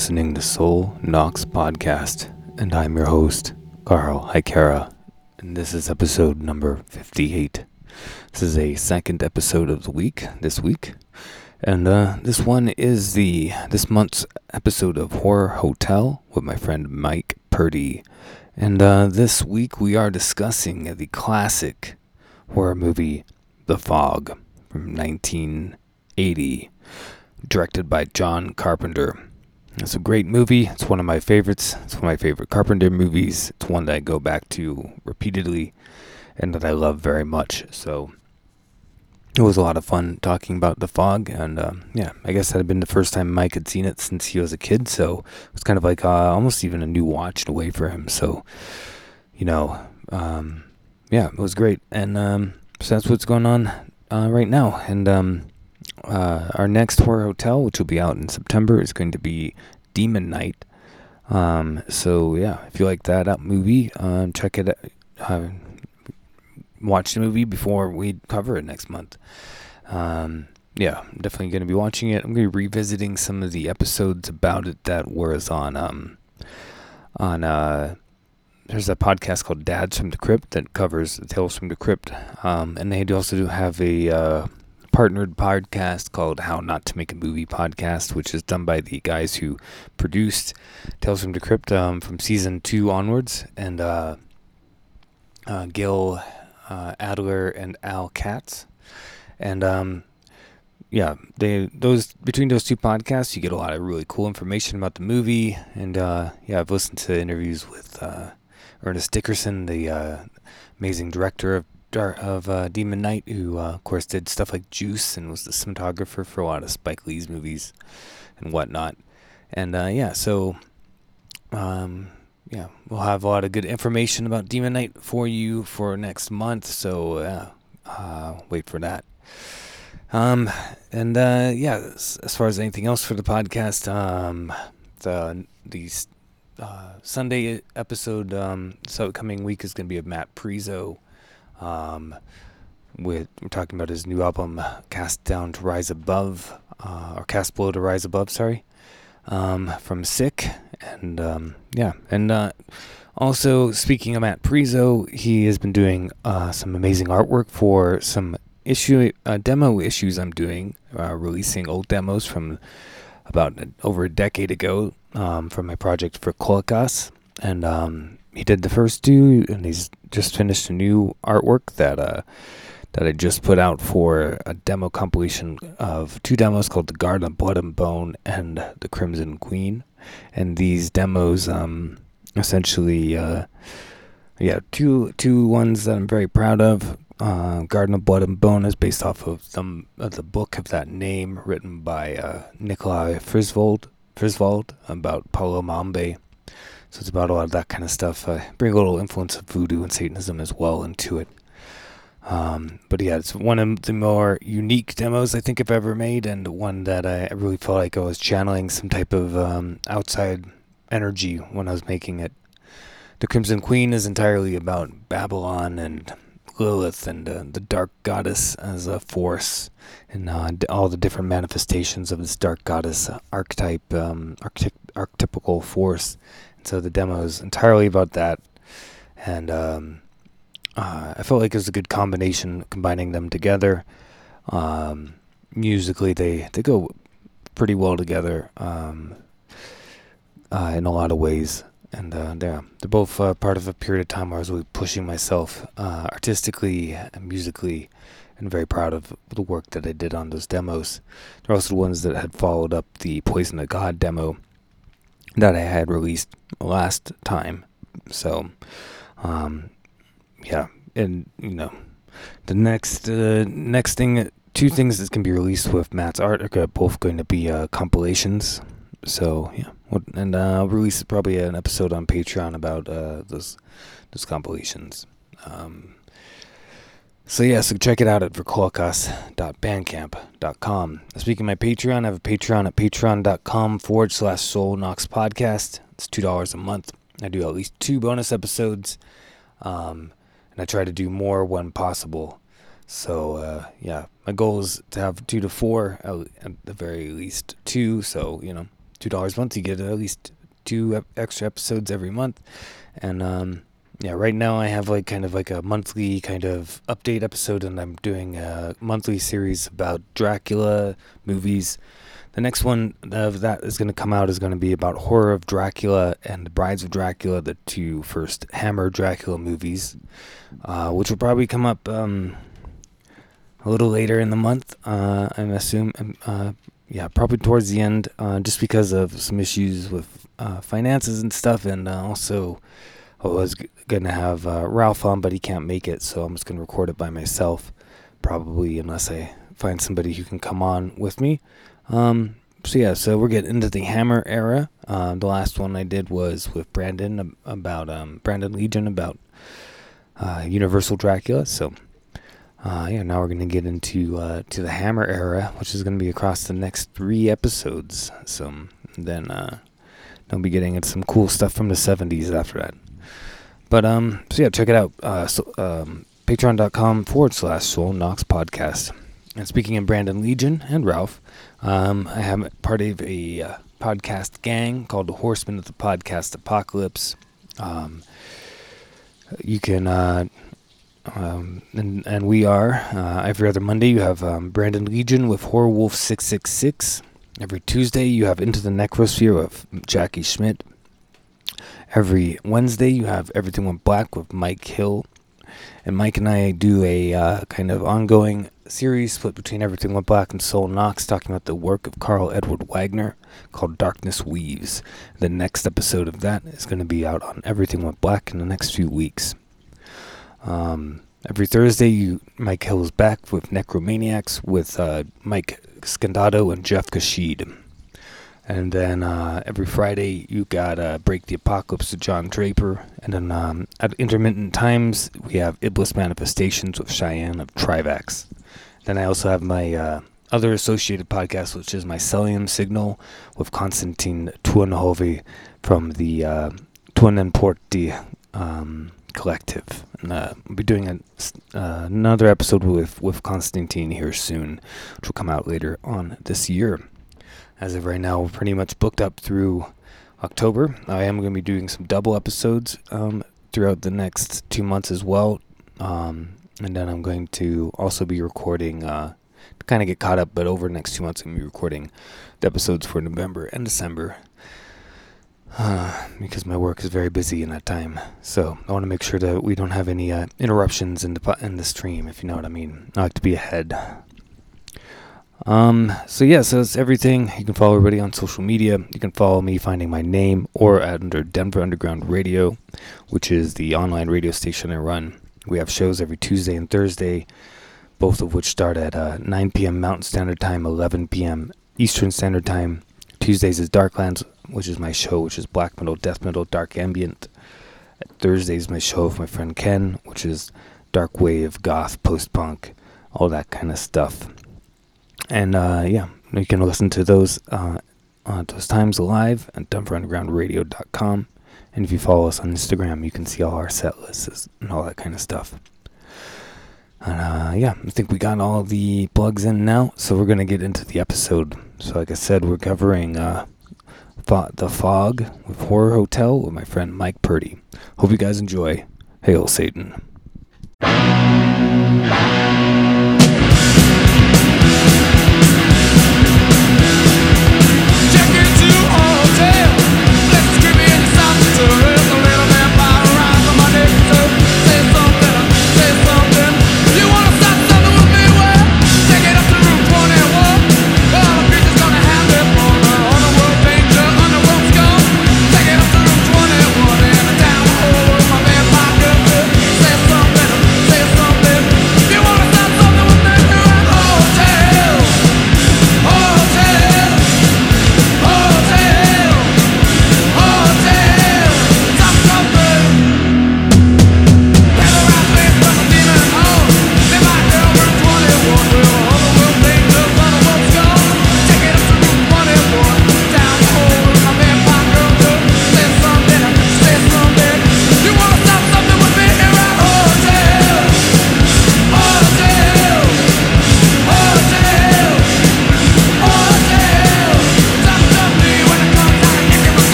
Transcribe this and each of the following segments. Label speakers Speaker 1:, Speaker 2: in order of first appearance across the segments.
Speaker 1: listening to Sol Nox Podcast, and I'm your host, Carl Hikera, and this is episode number 58. This is a second episode of the week, this week, and uh, this one is the this month's episode of Horror Hotel with my friend Mike Purdy. And uh, this week we are discussing the classic horror movie The Fog from 1980, directed by John Carpenter. It's a great movie. It's one of my favorites. It's one of my favorite Carpenter movies. It's one that I go back to repeatedly and that I love very much. So it was a lot of fun talking about The Fog. And uh, yeah, I guess that had been the first time Mike had seen it since he was a kid. So it was kind of like uh, almost even a new watch in a way for him. So, you know, um, yeah, it was great. And um, so that's what's going on uh, right now. And um, uh, our next horror hotel, which will be out in September, is going to be Demon Knight. Um, so yeah, if you like that movie, um, check it. Uh, watch the movie before we cover it next month. Um, yeah, definitely going to be watching it. I'm going to be revisiting some of the episodes about it that was on um, on uh, there's a podcast called Dads from the Crypt that covers Tales from the Crypt, um, and they also do have a uh, partnered podcast called How Not to Make a Movie podcast, which is done by the guys who produced Tales from the Crypt um, from season two onwards, and uh, uh, Gil uh, Adler and Al Katz, and um, yeah, they those between those two podcasts, you get a lot of really cool information about the movie, and uh, yeah, I've listened to interviews with uh, Ernest Dickerson, the uh, amazing director of of uh, Demon Knight, who uh, of course did stuff like Juice and was the cinematographer for a lot of Spike Lee's movies and whatnot. And uh, yeah, so um, yeah, we'll have a lot of good information about Demon Knight for you for next month. So uh, wait for that. Um, and uh, yeah, as, far as anything else for the podcast, um, the these uh, Sunday episode, um, this upcoming week is going to be of Matt Priso. Um, with we're talking about his new album, Cast Down to Rise Above, uh, or Cast Below to Rise Above. Sorry, um, from Sick, and um, yeah, and uh, also speaking of Matt Priso, he has been doing uh, some amazing artwork for some issue uh, demo issues I'm doing, uh, releasing old demos from about over a decade ago um, from my project Vrykolakas, and um, he did the first two, and he's just finished a new artwork that uh, that I just put out for a demo compilation of two demos called "The Garden of Blood and Bone" and "The Crimson Queen," and these demos um, essentially, uh, yeah, two two ones that I'm very proud of. Uh, Garden of Blood and Bone is based off of some of the book of that name written by uh, Nikolai Frisvold, Frisvold about Palo Mayombe so it's about a lot of that kind of stuff. I bring a little influence of voodoo and Satanism as well into it. Um, but yeah, it's one of the more unique demos I think I've ever made, and one that I really felt like I was channeling some type of um, outside energy when I was making it. The Crimson Queen is entirely about Babylon and Lilith and uh, the dark goddess as a force, and uh, all the different manifestations of this dark goddess archetype, um, archetypical force so the demo is entirely about that, and um, uh, I felt like it was a good combination, combining them together. Um, musically, they they go pretty well together um, uh, in a lot of ways, and uh, they're they're both uh, part of a period of time where I was really pushing myself uh, artistically and musically. And very proud of the work that I did on those demos. They're also the ones that had followed up the Poison of God demo, that I had released last time. So, um, yeah, and you know, the next uh, next thing, two things that can be released with Matt's art are both going to be uh, compilations. So yeah, and uh, I'll release probably an episode on Patreon about uh, those those compilations. Um, so yeah, so check it out at vrykolakas.bandcamp.com. Speaking of my Patreon, I have a Patreon at patreon.com forward slash soul podcast. It's two dollars a month. I do at least two bonus episodes, um, and I try to do more when possible. So uh, yeah, my goal is to have two to four at the very least two. So you know, two dollars a month, you get at least two extra episodes every month. And um, yeah, right now I have like kind of like a monthly kind of update episode, and I'm doing a monthly series about Dracula movies. The next one of that is going to come out is going to be about Horror of Dracula and The Brides of Dracula, the two first Hammer Dracula movies, uh, which will probably come up um, a little later in the month. Uh, I assume, um, uh, yeah, probably towards the end, uh, just because of some issues with uh, finances and stuff, and uh, also I was g- gonna have Ralph on, but he can't make it, so I'm just gonna record it by myself, probably unless I find somebody who can come on with me. Um, so yeah, so we're getting into the Hammer era. Uh, the last one I did was with Brandon about um, Brandon Legion about uh, Universal Dracula. So uh, yeah, now we're gonna get into uh, to the Hammer era, which is gonna be across the next three episodes. So then uh, I'll be getting into some cool stuff from the '70s after that. But um, so yeah, check it out. Uh, so, um, Patreon.com forward slash Sol Nox Podcast. And speaking of Brandon Legion and Ralph, um, I am part of a uh, podcast gang called the Horsemen of the Podcast Apocalypse. Um, you can, uh, um, and, and we are, uh, every other Monday, you have um, Brandon Legion with Horror Wolf 666. Every Tuesday, you have Into the Necrosphere with Jackie Schmidt. Every Wednesday, you have Everything Went Black with Mike Hill. And Mike and I do a uh, kind of ongoing series split between Everything Went Black and Sol Nox, talking about the work of Karl Edward Wagner called Darkness Weaves. The next episode of that is going to be out on Everything Went Black in the next few weeks. Um, every Thursday, you Mike Hill is back with Necromaniacs with uh, Mike Scandato and Jeff Kashid. And then uh, every Friday, you got uh, Break the Apocalypse with John Draper. And then um, at intermittent times, we have Iblis Manifestations with Cheyenne of Trivax. Then I also have my uh, other associated podcast, which is my Celium Signal with Konstantin Tuanhovi from the uh, Tuanenporti um, Collective. And uh, I'll be doing a, uh, another episode with, with Konstantin here soon, which will come out later on this year as of right now, we're pretty much booked up through October. I am going to be doing some double episodes um, throughout the next two months as well. Um, and then I'm going to also be recording, uh, to kind of get caught up, but over the next two months, I'm going to be recording the episodes for November and December. Uh, because my work is very busy in that time, so I want to make sure that we don't have any uh, interruptions in the in the stream, if you know what I mean. I like to be ahead. Um, so yeah, so that's everything. You can follow everybody on social media. You can follow me finding my name or under Denver Underground Radio, which is the online radio station I run. We have shows every Tuesday and Thursday, both of which start at uh, 9 p.m. Mountain Standard Time, 11 p.m. Eastern Standard Time. Tuesdays is Darklands, which is my show, which is black metal, death metal, dark ambient. Thursdays is my show with my friend Ken, which is dark wave, goth, post punk, all that kind of stuff. And uh, yeah, you can listen to those uh, uh, those times live at denverundergroundradio.com. And if you follow us on Instagram, you can see all our set lists and all that kind of stuff. And uh, yeah, I think we got all the plugs in now, so we're gonna get into the episode. So, like I said, we're covering uh, the Fog with Horror Hotel with my friend Mike Purdy. Hope you guys enjoy. Hail Satan.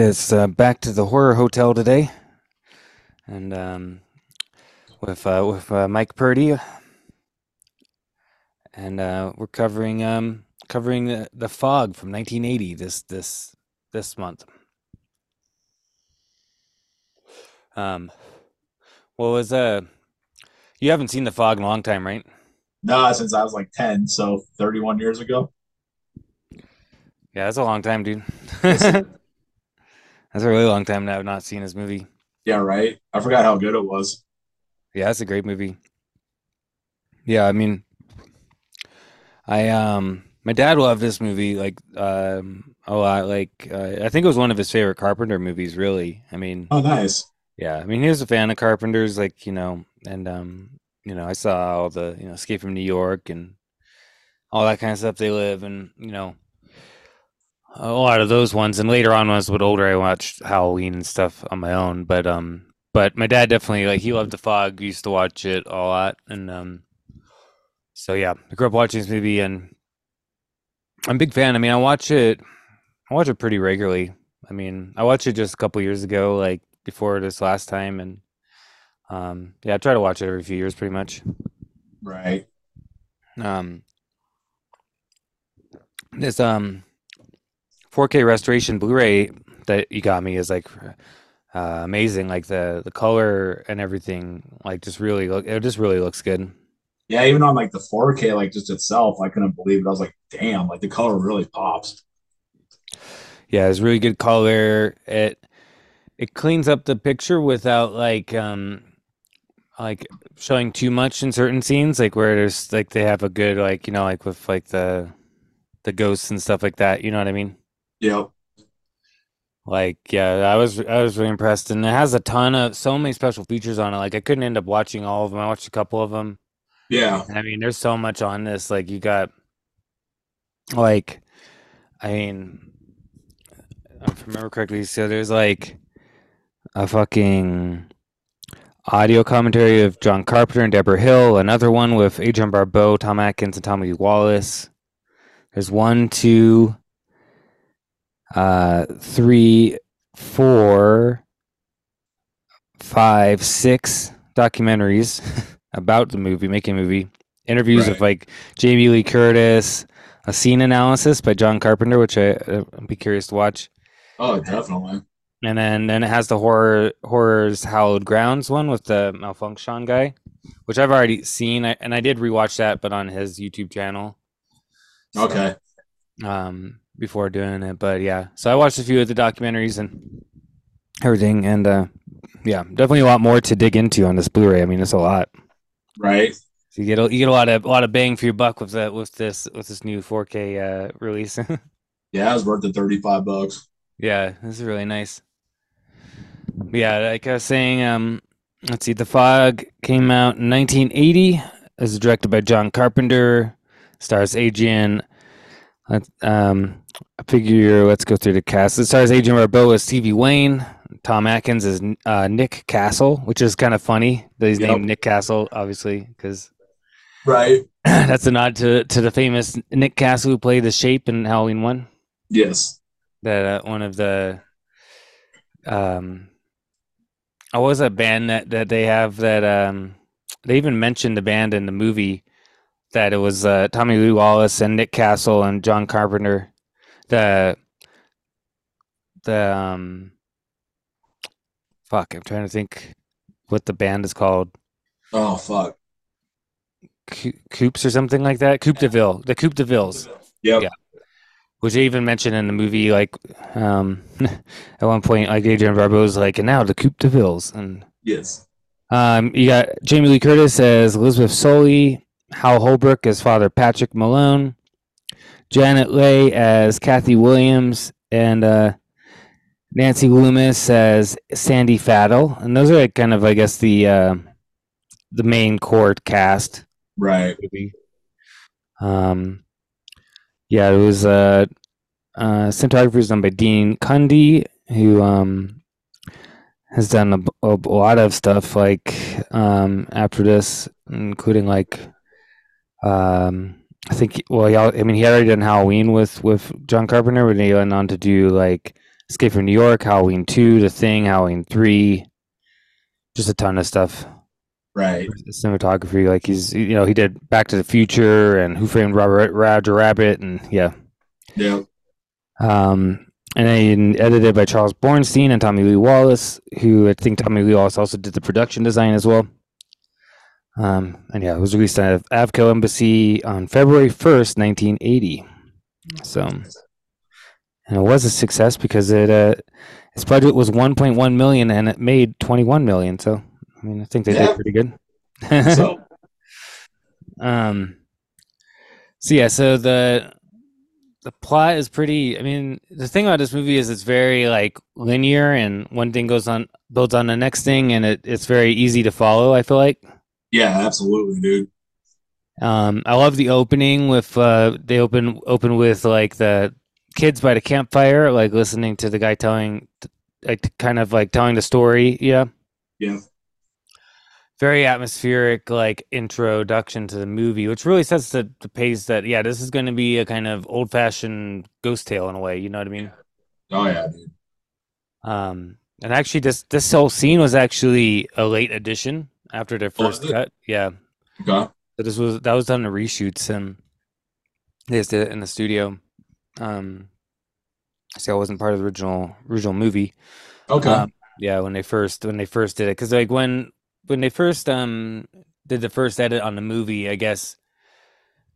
Speaker 1: It's uh, back to the horror hotel today, and um, with uh, with uh, Mike Purdy, and uh, we're covering um, covering the, the Fog from 1980 this this this month. Um, what was uh? You haven't seen the Fog in a long time, right?
Speaker 2: No, since I was like 10, so 31 years ago.
Speaker 1: Yeah, that's a long time, dude. that's a really long time now. I've not seen this movie.
Speaker 2: Yeah, right. I forgot how good it was.
Speaker 1: Yeah, it's a great movie. Yeah, I mean, I um, my dad loved this movie like um a lot. Like uh, I think it was one of his favorite Carpenter movies. Really, I mean,
Speaker 2: Oh, nice.
Speaker 1: yeah, I mean, he was a fan of Carpenter's, like you know, and um, you know, I saw all the you know, Escape from New York and all that kind of stuff. They live, and you know, a lot of those ones. And later on, when I was a bit older, I watched Halloween and stuff on my own. But um, but my dad definitely like he loved The Fog. Used to watch it a lot, and um, so yeah, I grew up watching this movie, and I'm a big fan. I mean, I watch it, I watch it pretty regularly. I mean, I watched it just a couple years ago, like before this last time, and um, yeah, I try to watch it every few years, pretty much.
Speaker 2: Right.
Speaker 1: Um, this um 4K restoration Blu-ray that you got me is like uh, amazing. Like the the color and everything, like just really look. It just really looks good.
Speaker 2: Yeah, even on like the 4K, like just itself, I couldn't believe it. I was like, damn, like the color really pops.
Speaker 1: Yeah, it's really good color. It it cleans up the picture without like um like showing too much in certain scenes, like where there's like they have a good like you know like with like the the ghosts and stuff like that. You know what I mean?
Speaker 2: Yep.
Speaker 1: Like, yeah, I was I was really impressed, and it has a ton of so many special features on it. Like, I couldn't end up watching all of them. I watched a couple of them.
Speaker 2: Yeah.
Speaker 1: I mean, there's so much on this. Like, you got like, I mean, if I remember correctly, so there's like a fucking audio commentary of John Carpenter and Debra Hill. Another one with Adrienne Barbeau, Tom Atkins, and Tommy Wallace. There's one, two, uh, three, four, five, six documentaries about the movie, making a movie. Interviews
Speaker 2: Right.
Speaker 1: of like Jamie Lee Curtis, a scene analysis by John Carpenter, which I, uh, I'd be curious to watch.
Speaker 2: Oh, definitely.
Speaker 1: And then then it has the horror horrors hallowed grounds one with the malfunction guy, which I've already seen, I, and I did rewatch that, but on his YouTube channel. So,
Speaker 2: Okay.
Speaker 1: um before doing it but yeah. So i watched a few of the documentaries and everything and uh yeah definitely a lot more to dig into on this blu-ray. I mean it's a lot.
Speaker 2: Right.
Speaker 1: so you get a, you get a lot of a lot of bang for your buck with that with this with this new 4k uh release.
Speaker 2: Yeah, it was worth the 35 bucks.
Speaker 1: yeah this is really nice. Yeah like i was saying um let's see the fog came out in 1980 it was directed by john carpenter stars adrienne um figure let's go through the cast. It stars Adrienne Barbeau as Stevie Wayne. Tom Atkins is uh, Nick Castle, which is kind of funny that he's
Speaker 2: Yep.
Speaker 1: named Nick Castle, obviously, because
Speaker 2: Right.
Speaker 1: that's a nod to, to the famous Nick Castle who played the Shape in Halloween One.
Speaker 2: Yes.
Speaker 1: That uh, one of the um, oh, was that band that that they have that um, they even mentioned the band in the movie that it was uh, Tommy Lee Wallace and Nick Castle and John Carpenter. The the um, fuck, I'm trying to think what the band is called.
Speaker 2: Oh, fuck.
Speaker 1: Coo- Coops or something like that. Coupe de Ville, the Coupe de Villes.
Speaker 2: Yep.
Speaker 1: Yeah. which they even mentioned in the movie, like um, at one point, like Adrienne Barbeau was like, and now the Coupe de Villes, and
Speaker 2: Yes.
Speaker 1: um, you got Jamie Lee Curtis as Elizabeth Solley, Hal Holbrook as Father Patrick Malone, Janet Leigh as Kathy Williams, and uh, Nancy Loomis as Sandy Fadel, and those are like kind of, I guess, the uh, the main court cast.
Speaker 2: Right.
Speaker 1: Um, yeah, it was uh, uh, cinematography was done by Dean Cundey, who um has done a, a lot of stuff like um after this, including like um I think well he, I mean he had already done Halloween with with John Carpenter, but he went on to do like Escape from New York, Halloween two, The Thing, Halloween three, just a ton of stuff.
Speaker 2: Right.
Speaker 1: the Cinematography, like he's you know he did Back to the Future and Who Framed Robert Roger Rabbit, and yeah.
Speaker 2: Yeah.
Speaker 1: Um, and then edited by Charles Bornstein and Tommy Lee Wallace, who I think Tommy Lee Wallace also did the production design as well. Um, and yeah, it was released at Avco Embassy on February 1st, 1980. So, and it was a success because it uh, its budget was 1.1 million and it made 21 million. So, I mean, I think they
Speaker 2: Yeah.
Speaker 1: did pretty good.
Speaker 2: So
Speaker 1: Um. So yeah, so the the plot is pretty. I mean, the thing about this movie is it's very like linear, and one thing goes on builds on the next thing, and it, it's very easy to follow. I feel like.
Speaker 2: Yeah, absolutely, dude.
Speaker 1: Um, I love the opening with uh, they open open with like the kids by the campfire, like listening to the guy telling, like kind of like telling the story. Yeah.
Speaker 2: Yeah.
Speaker 1: very atmospheric like introduction to the movie which really sets the, the pace that yeah this is going to be a kind of old fashioned ghost tale in a way you know what i mean
Speaker 2: Oh yeah, dude.
Speaker 1: um and actually this this whole scene was actually a late addition after their
Speaker 2: Oh,
Speaker 1: first cut yeah
Speaker 2: Okay.
Speaker 1: so this was that was done in reshoots and they just did it in the studio um so it wasn't part of the original original movie
Speaker 2: Okay.
Speaker 1: Um, yeah, when they first when they first did it, because like when when they first um did the first edit on the movie, I guess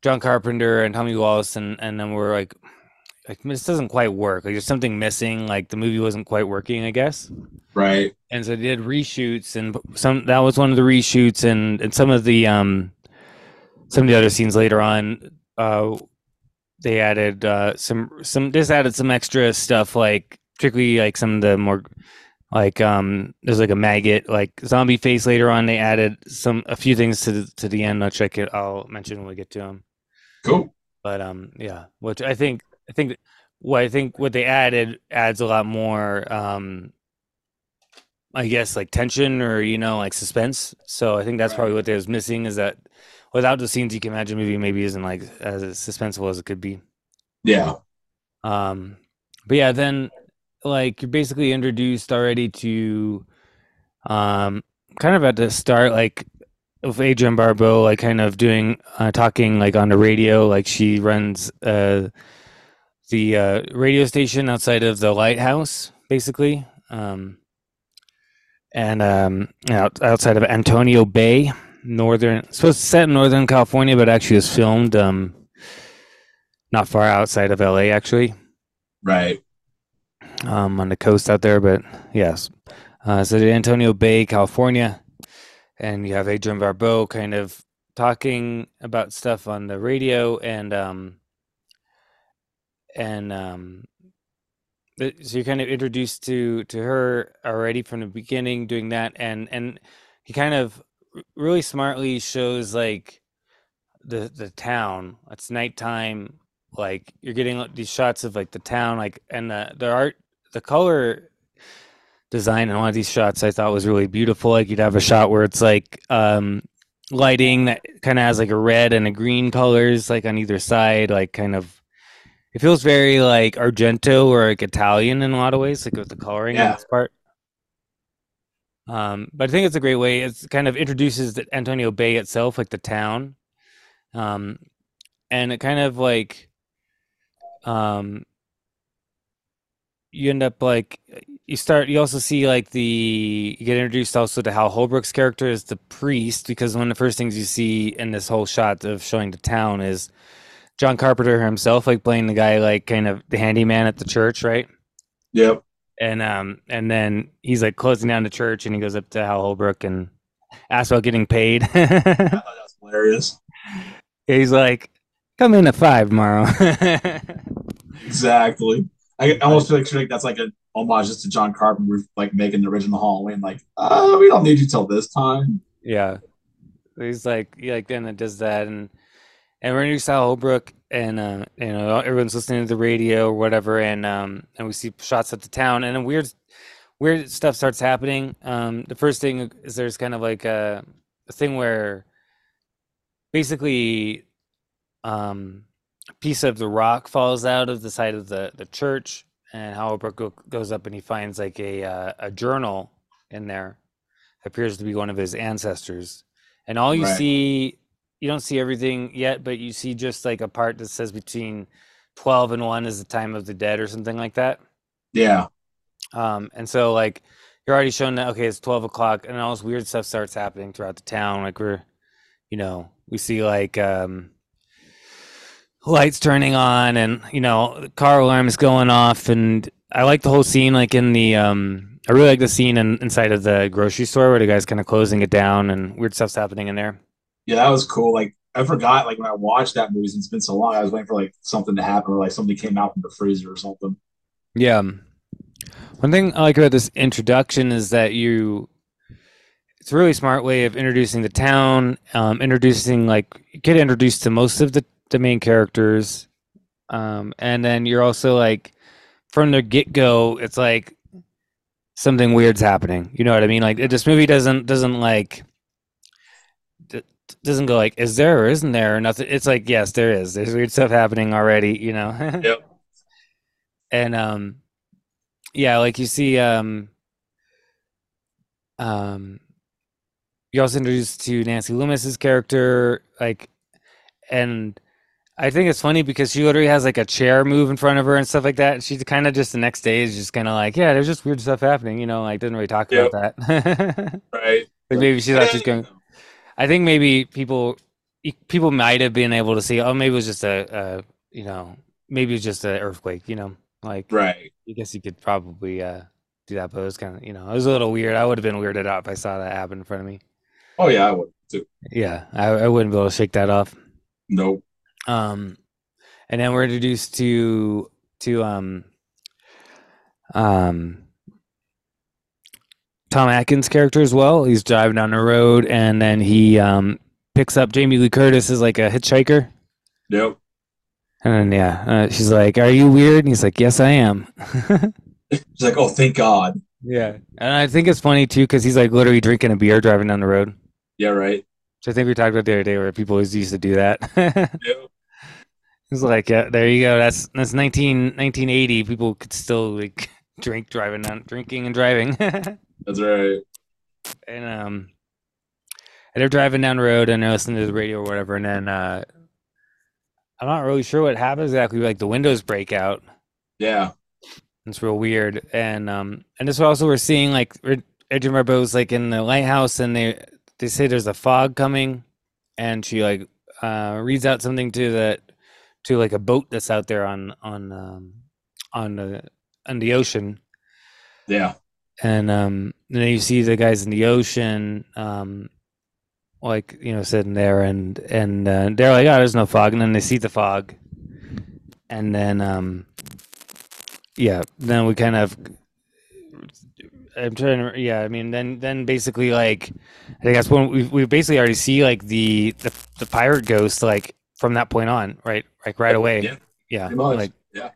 Speaker 1: John Carpenter and Tommy Wallace and and then were like, like this doesn't quite work. Like there's something missing. Like the movie wasn't quite working, I guess.
Speaker 2: right.
Speaker 1: And so they did reshoots, and some that was one of the reshoots, and and some of the um some of the other scenes later on, uh, they added uh some some just added some extra stuff like particularly like some of the more like um there's like a maggot like zombie face later on they added some a few things to the, to the end i'll check it i'll mention when we get to them
Speaker 2: Cool.
Speaker 1: but um yeah which i think i think what i think what they added adds a lot more um i guess like tension or you know like suspense so i think that's
Speaker 2: Right.
Speaker 1: probably what they was missing is that without the scenes you can imagine movie maybe isn't like as suspenseful as it could be
Speaker 2: Yeah.
Speaker 1: um but yeah then like you're basically introduced already to um kind of at the start like of Adrienne Barbeau like kind of doing uh talking like on the radio like she runs uh the uh radio station outside of the lighthouse basically um and um out, outside of Antonio Bay northern supposed to set in northern California but actually was filmed um not far outside of LA actually
Speaker 2: Right.
Speaker 1: um, on the coast out there. But yes, uh, so Antonio Bay, California, and you have Adrienne Barbeau kind of talking about stuff on the radio, and um, and um, so you're kind of introduced to to her already from the beginning, doing that, and and he kind of really smartly shows like the the town. It's nighttime. Like you're getting these shots of like the town, like and the the art, the color design in one of these shots I thought was really beautiful. Like you'd have a shot where it's like um lighting that kind of has like a red and a green colors like on either side, like kind of it feels very like Argento or like Italian in a lot of ways, like with the coloring in
Speaker 2: Yeah.
Speaker 1: this part. Um, but I think it's a great way. It kind of introduces the Antonio Bay itself, like the town, um, and it kind of like um, you end up like you start. You also see like the you get introduced also to Hal Holbrook's character is the priest because one of the first things you see in this whole shot of showing the town is John Carpenter himself, like playing the guy, like kind of the handyman at the church, right?
Speaker 2: Yep.
Speaker 1: and um and then he's like closing down the church and he goes up to Hal Holbrook and asks about getting paid.
Speaker 2: I thought that was hilarious.
Speaker 1: he's like, "Come in at five tomorrow."
Speaker 2: Exactly. I almost feel like, that's like an homage just to John Carpenter, like making the original Halloween. Like, uh, we don't need you till this time.
Speaker 1: yeah, he's like, he like then it does that and and we're introduced to Hal Holbrook and uh you know everyone's listening to the radio or whatever and um and we see shots of the town and then weird weird stuff starts happening. Um, the first thing is there's kind of like a, a thing where basically um, a piece of the rock falls out of the side of the, the church and Hal Holbrook go, goes up and he finds like a uh, a journal in there, appears to be one of his ancestors, and all you
Speaker 2: Right.
Speaker 1: see, you don't see everything yet, but you see just like a part that says between twelve and one is the time of the dead or something like that.
Speaker 2: Yeah.
Speaker 1: Um, and so like you're already shown that okay, it's twelve o'clock, and all this weird stuff starts happening throughout the town. Like we're, you know, we see like um, lights turning on, and you know, car alarms going off, and I like the whole scene. Like in the, um, I really like the scene in, inside of the grocery store where the guy's kind of closing it down, and weird stuff's happening in there.
Speaker 2: Yeah, that was cool. Like I forgot, like when I watched that movie, since it's been so long, I was waiting for like something to happen, or like something came out from the freezer or something.
Speaker 1: Yeah. One thing I like about this introduction is that you it's a really smart way of introducing the town, um, introducing like get introduced to most of the, the main characters. Um, and then you're also like from the get go, it's like something weird's happening. You know what I mean? Like it, this movie doesn't doesn't like doesn't go like is there or isn't there or nothing. It's like yes, there is. There's weird stuff happening already. You know.
Speaker 2: Yep.
Speaker 1: and um yeah like you see um um you're also introduced to nancy loomis's character like and i think it's funny because she literally has like a chair move in front of her and stuff like that and she's kind of just the next day is just kind of like yeah there's just weird stuff happening you know like doesn't really talk
Speaker 2: Yep.
Speaker 1: about that
Speaker 2: Right.
Speaker 1: like maybe she thought she was going I think maybe people people might have been able to see. Oh, maybe it was just a, a you know, maybe it was just an earthquake. You know, like
Speaker 2: Right.
Speaker 1: I guess you could probably uh, do that, but it was kind of you know, it was a little weird. I would have been weirded out if I saw that happen in front of me.
Speaker 2: Oh yeah, I would too.
Speaker 1: Yeah, I, I wouldn't be able to shake that off.
Speaker 2: Nope.
Speaker 1: Um, and then we're introduced to to um um Tom Atkins' character as well. He's driving down the road, and then he um picks up Jamie Lee Curtis as like a hitchhiker.
Speaker 2: Yep.
Speaker 1: And then yeah, uh, she's like, "Are you weird?" And he's like, "Yes, I am."
Speaker 2: She's like, oh, thank God.
Speaker 1: yeah, and I think it's funny too because he's like literally drinking a beer driving down the road.
Speaker 2: Yeah. Right.
Speaker 1: Which I think we talked about the other day where people always used to do that.
Speaker 2: Yep.
Speaker 1: It's like, yeah, there you go. That's that's 19, 1980. People could still like drink driving down, drinking and driving,
Speaker 2: That's right.
Speaker 1: And um, and they're driving down the road and they're listening to the radio or whatever, and then uh, I'm not really sure what happens exactly. Like the windows break out.
Speaker 2: Yeah.
Speaker 1: It's real weird, and um, and this also we're seeing like Adrienne Barbeau's like in the lighthouse, and they they say there's a fog coming, and she like uh reads out something to the to like a boat that's out there on on um on the on the ocean,
Speaker 2: Yeah.
Speaker 1: And um and then you see the guys in the ocean um like you know sitting there and and uh, they're like oh there's no fog. And then they see the fog. And then um yeah then we kind of i'm trying to yeah i mean then then basically like i think that's when we we basically already see like the the, the pirate ghost like from that point on right? Like right away.
Speaker 2: Yeah.
Speaker 1: yeah like
Speaker 2: yeah.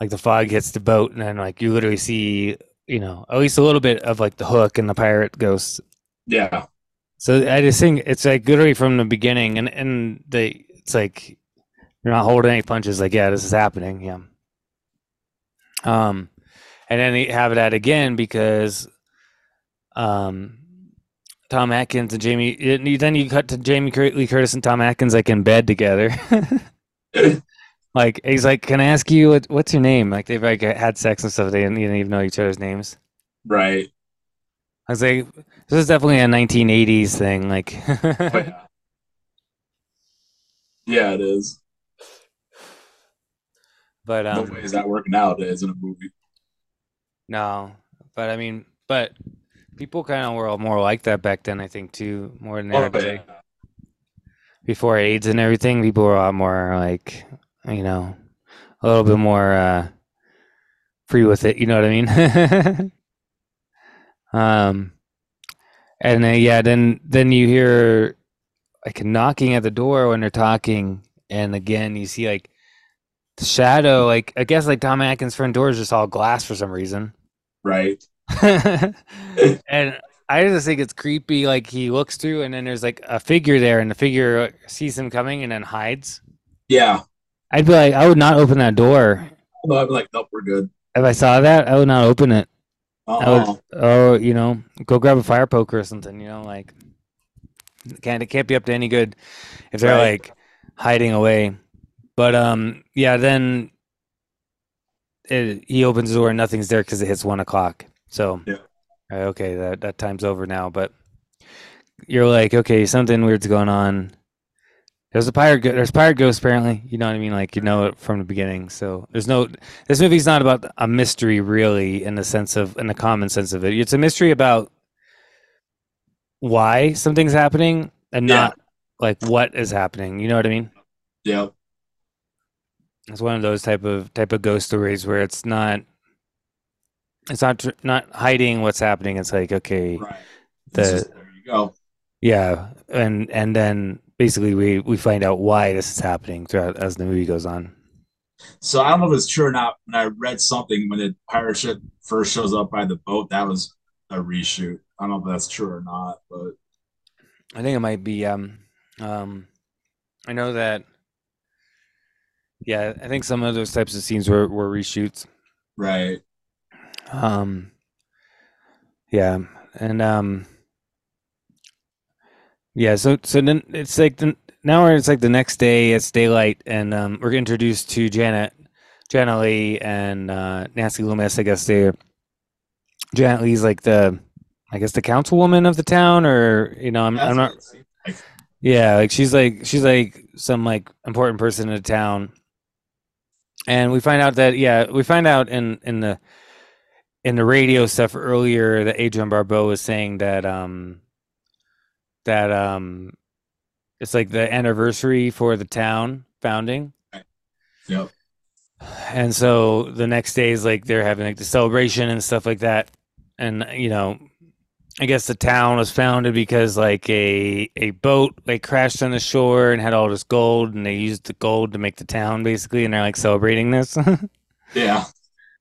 Speaker 1: like the fog hits the boat and then like you literally see you know at least a little bit of like the hook and the pirate ghost.
Speaker 2: Yeah.
Speaker 1: so i just think it's like literally from the beginning and and they it's like you're not holding any punches like yeah this is happening yeah. Um and then they have that again because um tom atkins and jamie then you cut to jamie lee curtis and tom atkins like in bed together Like he's like, "Can I ask you what, what's your name?" Like they've like had sex and stuff. They didn't, didn't even know each other's names.
Speaker 2: right.
Speaker 1: I was like, "This is definitely a 1980s thing." Like,
Speaker 2: Oh, yeah. Yeah, it is.
Speaker 1: but
Speaker 2: No
Speaker 1: um,
Speaker 2: way is that working nowadays in a movie.
Speaker 1: no, but I mean, but people kind of were more like that back then. I think too, more than
Speaker 2: Oh, yeah.
Speaker 1: Before AIDS and everything, people were a lot more like, you know, a little bit more uh, free with it. You know what I mean? um, and yeah, then then you hear like knocking at the door when they're talking, and again you see like the shadow. Like I guess like Tom Atkins' front door is just all glass for some reason.
Speaker 2: Right.
Speaker 1: and I just think it's creepy. Like he looks through, and then there's like a figure there, and the figure sees him coming and then hides.
Speaker 2: Yeah.
Speaker 1: I'd be like, I would not open that door.
Speaker 2: I'd be like, nope, we're good.
Speaker 1: if I saw that, I would not open it. I would,
Speaker 2: Oh,
Speaker 1: you know, go grab a fire poker or something. You know, like can't it can't be up to any good if they're
Speaker 2: Right.
Speaker 1: like hiding away. But um, yeah, then it, he opens the door and nothing's there because it hits one o'clock. So
Speaker 2: Yeah.
Speaker 1: okay, that that time's over now. But you're like, okay, something weird's going on. There's a pirate. Go- there's pirate ghosts apparently. You know what I mean? Like you know it from the beginning. So there's no. This movie's not about a mystery really, in the sense of in the common sense of it. It's a mystery about why something's happening and
Speaker 2: Yeah.
Speaker 1: not like what is happening. You know what I mean?
Speaker 2: yep.
Speaker 1: It's one of those type of type of ghost stories where it's not. It's not tr- not hiding what's happening. It's like okay,
Speaker 2: Right.
Speaker 1: The-
Speaker 2: just- there you go.
Speaker 1: yeah, and and then basically we we find out why this is happening throughout as the movie goes on.
Speaker 2: So I don't know if it's true or not. When I read something when the pirate ship first shows up by the boat, that was a reshoot. I don't know if that's true or not, but
Speaker 1: I think it might be. Um, um, I know that. Yeah, I think some of those types of scenes were were reshoots.
Speaker 2: right.
Speaker 1: Um, yeah, and um, yeah. So so then it's like the now we're it's like the next day. It's daylight, and um, we're introduced to Janet, Janet Leigh, and uh, Nancy Loomis. I guess they. Janet Leigh's like the, I guess the councilwoman of the town, or you know, I'm I'm not. Yeah, like she's like she's like some like important person in the town. And we find out that yeah, we find out in in the in the radio stuff earlier that Adrienne Barbeau was saying that um that um it's like the anniversary for the town founding.
Speaker 2: Yep.
Speaker 1: And so the next day is like they're having like the celebration and stuff like that. And you know, I guess the town was founded because like a a boat like crashed on the shore and had all this gold and they used the gold to make the town basically and they're like celebrating this.
Speaker 2: Yeah,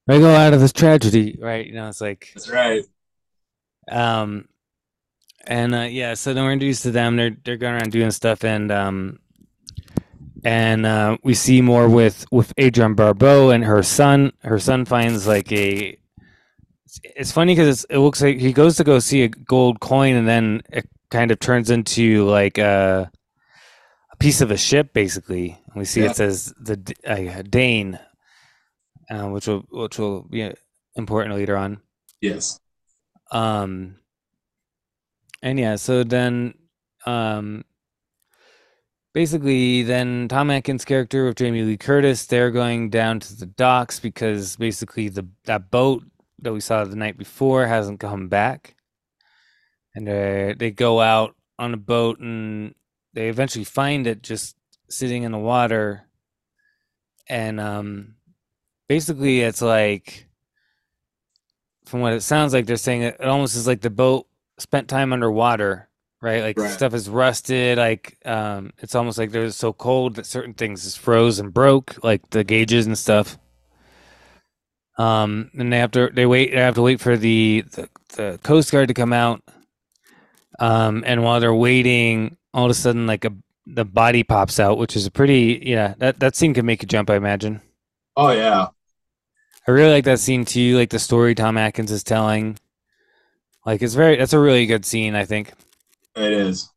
Speaker 1: I go out of this tragedy, right? You know, it's like
Speaker 2: that's right.
Speaker 1: um and uh, yeah, so then we're introduced to them. They're they're going around doing stuff and um and uh, we see more with with Adrienne Barbeau and her son. Her son finds like a. It's, funny because it looks like he goes to go see a gold coin and then it kind of turns into like a, a piece of a ship. Basically, we see
Speaker 2: Yeah.
Speaker 1: it says the uh, Dane, uh, which will which will be important later on.
Speaker 2: Yes.
Speaker 1: Um, and yeah, so then, um, basically, then Tom Atkins' character with Jamie Lee Curtis, they're going down to the docks because basically the that boat that we saw the night before hasn't come back, and they they go out on a boat and they eventually find it just sitting in the water, and um, basically it's like from what it sounds like they're saying it, it almost is like the boat spent time underwater right like
Speaker 2: Right.
Speaker 1: stuff is rusted like um it's almost like they're so cold that certain things is froze and broke like the gauges and stuff um and they have to they wait they have to wait for the the, the coast guard to come out um and while they're waiting all of a sudden like a the body pops out which is a pretty yeah that that scene can make you jump i imagine
Speaker 2: Oh yeah.
Speaker 1: I really like that scene too, like the story Tom Atkins is telling. Like it's very that's a really good scene, I think.
Speaker 2: It is.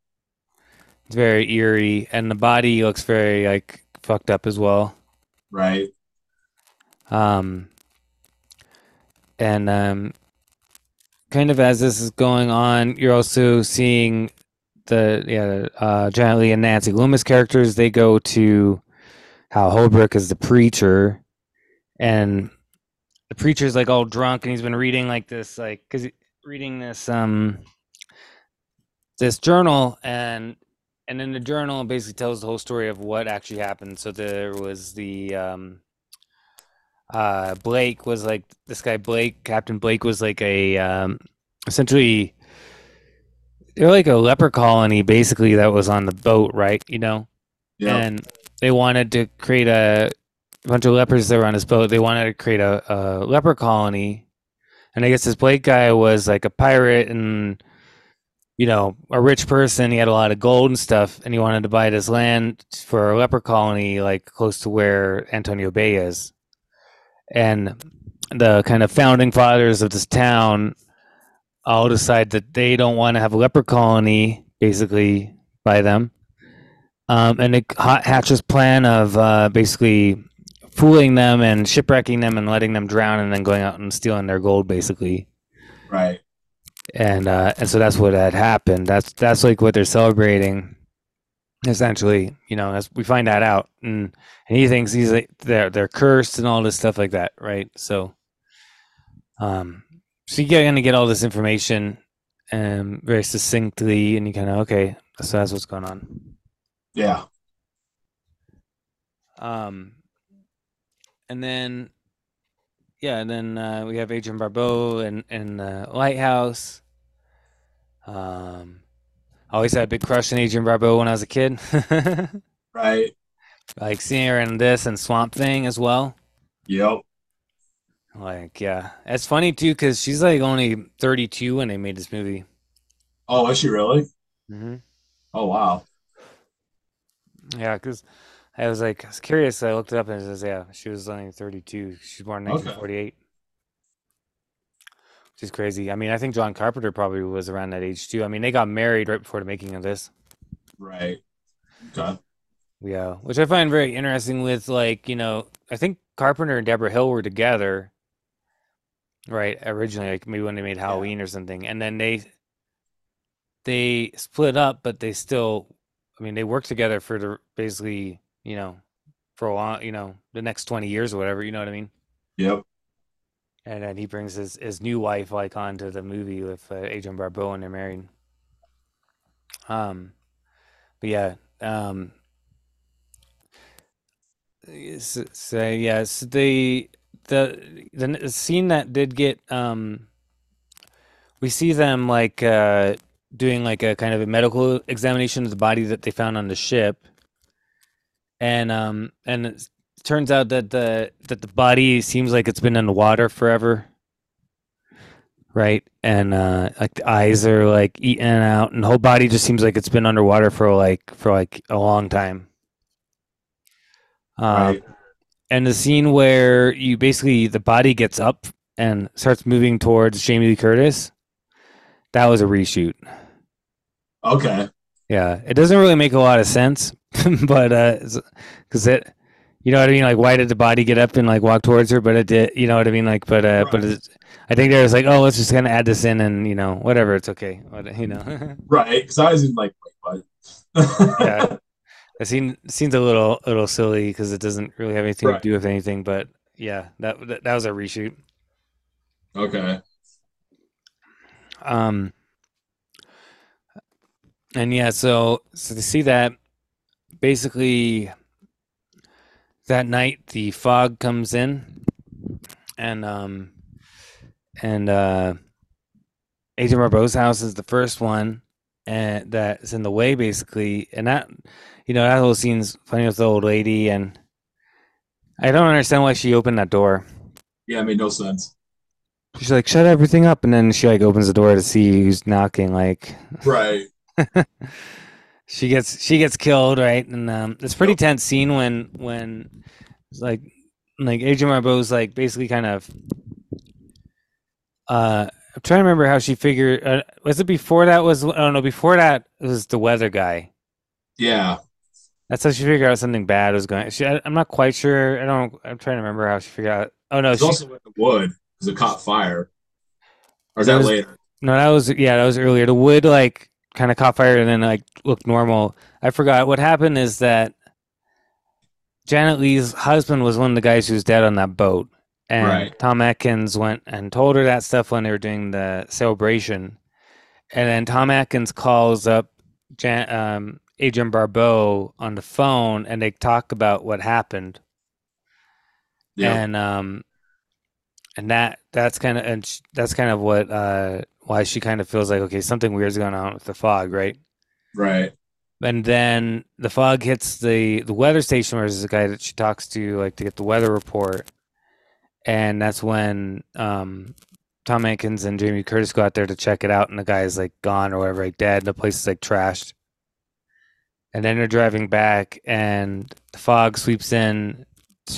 Speaker 1: It's very eerie and the body looks very like fucked up as well.
Speaker 2: Right.
Speaker 1: Um and um kind of as this is going on, you're also seeing the yeah, uh Janet Leigh and Nancy Loomis characters, they go to Hal Holbrook is the preacher and the preacher's like all drunk and he's been reading like this like cuz reading this um this journal and and in the journal basically tells the whole story of what actually happened so there was the um uh blake was like this guy blake captain blake was like a um essentially they're like a leper colony basically that was on the boat right you know
Speaker 2: Yeah.
Speaker 1: and they wanted to create a, a bunch of lepers that were on his boat. They wanted to create a, a leper colony, and I guess this Blake guy was like a pirate and you know a rich person. He had a lot of gold and stuff, and he wanted to buy this land for a leper colony, like close to where Antonio Bay is. And the kind of founding fathers of this town all decide that they don't want to have a leper colony, basically by them, um, and it ha- hatches plan of uh, basically fooling them and shipwrecking them and letting them drown, and then going out and stealing their gold, basically.
Speaker 2: Right.
Speaker 1: And uh, and so that's what had happened. That's that's like what they're celebrating essentially you know as we find that out and, and he thinks he's like they're they're cursed and all this stuff like that right so um so you're gonna get all this information um very succinctly and you kind of okay so that's what's going on
Speaker 2: Yeah.
Speaker 1: um and then yeah and then uh, we have Adrienne Barbeau and and the lighthouse um I always had a big crush on Adrienne Barbeau when I was a kid
Speaker 2: Right.
Speaker 1: like seeing her in this and Swamp Thing as well.
Speaker 2: Yep.
Speaker 1: Like, yeah, it's funny too because she's like only 32 when they made this movie.
Speaker 2: Oh, is she really?
Speaker 1: Mm-hmm.
Speaker 2: Oh, wow.
Speaker 1: Yeah, because I was like, I was curious. I looked it up and it says, yeah, she was only 32. She's born in
Speaker 2: Okay.
Speaker 1: 1948, which is crazy. I mean, I think John Carpenter probably was around that age too. I mean, they got married right before the making of this.
Speaker 2: Right. Okay.
Speaker 1: Yeah, which I find very interesting. With like, you know, I think Carpenter and Debra Hill were together, right? Originally, like maybe when they made Halloween or something, and then they they split up, but they still, I mean, they worked together for the basically, you know, for a long, you know, the next twenty years or whatever. You know what I mean?
Speaker 2: Yep.
Speaker 1: And then he brings his his new wife like onto the movie with uh, Adrienne Barbeau, and they're married. Um, but yeah, um, so, so yes, the the the scene that did get um, we see them like uh doing like a kind of a medical examination of the body that they found on the ship, and um and it turns out that the that the body seems like it's been in the water forever right and uh like the eyes are like eaten out and the whole body just seems like it's been underwater for like for like a long time um
Speaker 2: Right.
Speaker 1: and the scene where you basically the body gets up and starts moving towards Jamie Lee Curtis that was a reshoot
Speaker 2: Okay.
Speaker 1: Yeah, it doesn't really make a lot of sense, but uh, because it, you know what I mean. Like, why did the body get up and like walk towards her? But it did, you know what I mean. Like, but uh, but
Speaker 2: Right.
Speaker 1: it's, I think there was like, oh, let's just kind of add this in, and you know, whatever, it's okay, what, you know.
Speaker 2: Right. Because I was in like, wait, what?
Speaker 1: yeah, the scene seems a little a little silly because it doesn't really have anything
Speaker 2: Right.
Speaker 1: to do with anything. But yeah, that that, that was a reshoot.
Speaker 2: Okay.
Speaker 1: Um, and yeah, so so to see that, basically, that night the fog comes in, and um, and uh, Adrienne Barbeau's house is the first one, and that's in the way basically, and that, you know, that whole scene's funny with the old lady, and I don't understand why she opened that door.
Speaker 2: Yeah, it made no sense.
Speaker 1: She's like, shut everything up, and then she like opens the door to see who's knocking, like.
Speaker 2: Right.
Speaker 1: she gets she gets killed right and um it's pretty tense scene when when it's like like Adrienne Barbeau's like basically kind of uh I'm trying to remember how she figured uh, was it before that was I don't know before that it was the weather guy
Speaker 2: Yeah.
Speaker 1: that's how she figured out something bad was going she I, I'm not quite sure I don't I'm trying to remember how she figured out oh no
Speaker 2: It's
Speaker 1: she,
Speaker 2: also with the wood because it caught fire. Or is
Speaker 1: That
Speaker 2: that
Speaker 1: was-
Speaker 2: later?
Speaker 1: No, that was yeah, that was earlier. The wood like kind of caught fire and then like looked normal. I forgot what happened is that Janet Leigh's husband was one of the guys who's dead on that boat, and
Speaker 2: Right.
Speaker 1: Tom Atkins went and told her that stuff when they were doing the celebration, and then Tom Atkins calls up Jan- um, Adrienne Barbeau on the phone, and they talk about what happened
Speaker 2: Yeah.
Speaker 1: and um and that that's kind of and sh- that's kind of what uh why she kind of feels like okay something weird's going on with the fog right?
Speaker 2: Right.
Speaker 1: and then the fog hits the the weather station where there's a guy that she talks to like to get the weather report. And that's when um Tom Atkins and Jamie Curtis go out there to check it out and the guy's like gone or whatever like dead and the place is like trashed. And then they're driving back and the fog sweeps in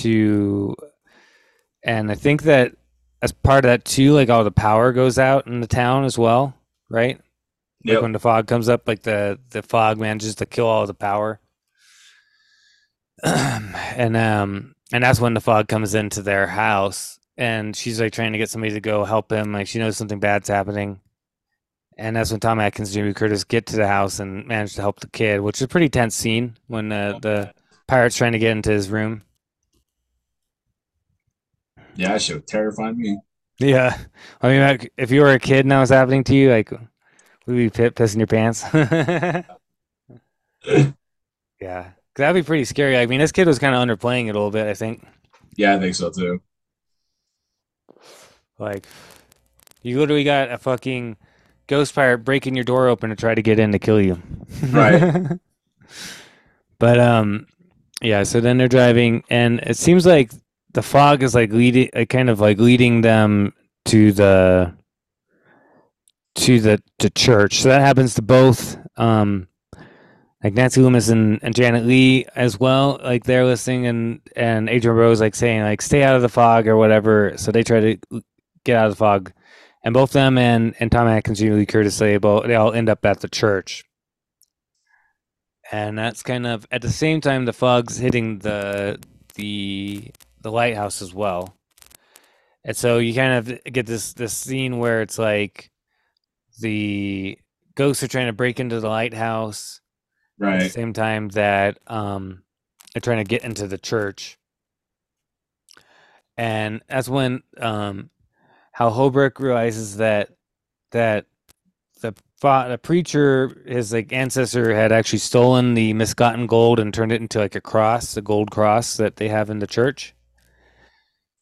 Speaker 1: to and I think that as part of that too, like all the power goes out in the town as well, right? Like when the fog comes up, like the the fog manages to kill all the power, and um and that's when the fog comes into their house, and she's like trying to get somebody to go help him, like she knows something bad's happening, and that's when Tom Atkins and Jamie Curtis get to the house and manage to help the kid, which is a pretty tense scene when uh, the pirate's trying to get into his room.
Speaker 2: Yeah, that shit would terrify me.
Speaker 1: Yeah, I mean, like, if you were a kid and that was happening to you, like, would you be pi- pissing your pants? yeah, that'd be pretty scary. I mean, this kid was kind of underplaying it a little bit. I think,
Speaker 2: Yeah, I think so too.
Speaker 1: like, you literally got a fucking ghost pirate breaking your door open to try to get in to kill you.
Speaker 2: Right.
Speaker 1: but um, yeah. So then they're driving, and it seems like the fog is like leading, like, kind of like leading them to the to the to church. So that happens to both um like Nancy Loomis and, and Janet Leigh as well. Like they're listening and and Adrian Rose like saying like stay out of the fog or whatever. So they try to get out of the fog. And both them and, and Tom Atkins and Lee Curtis they both they all end up at the church. And that's kind of at the same time the fog's hitting the the the lighthouse as well. And so you kind of get this this scene where it's like the ghosts are trying to break into the lighthouse Right. at the same time that um they're trying to get into the church. And that's when um Hal Holbrook realizes that that the the preacher his like ancestor had actually stolen the misgotten gold and turned it into like a cross, a gold cross that they have in the church.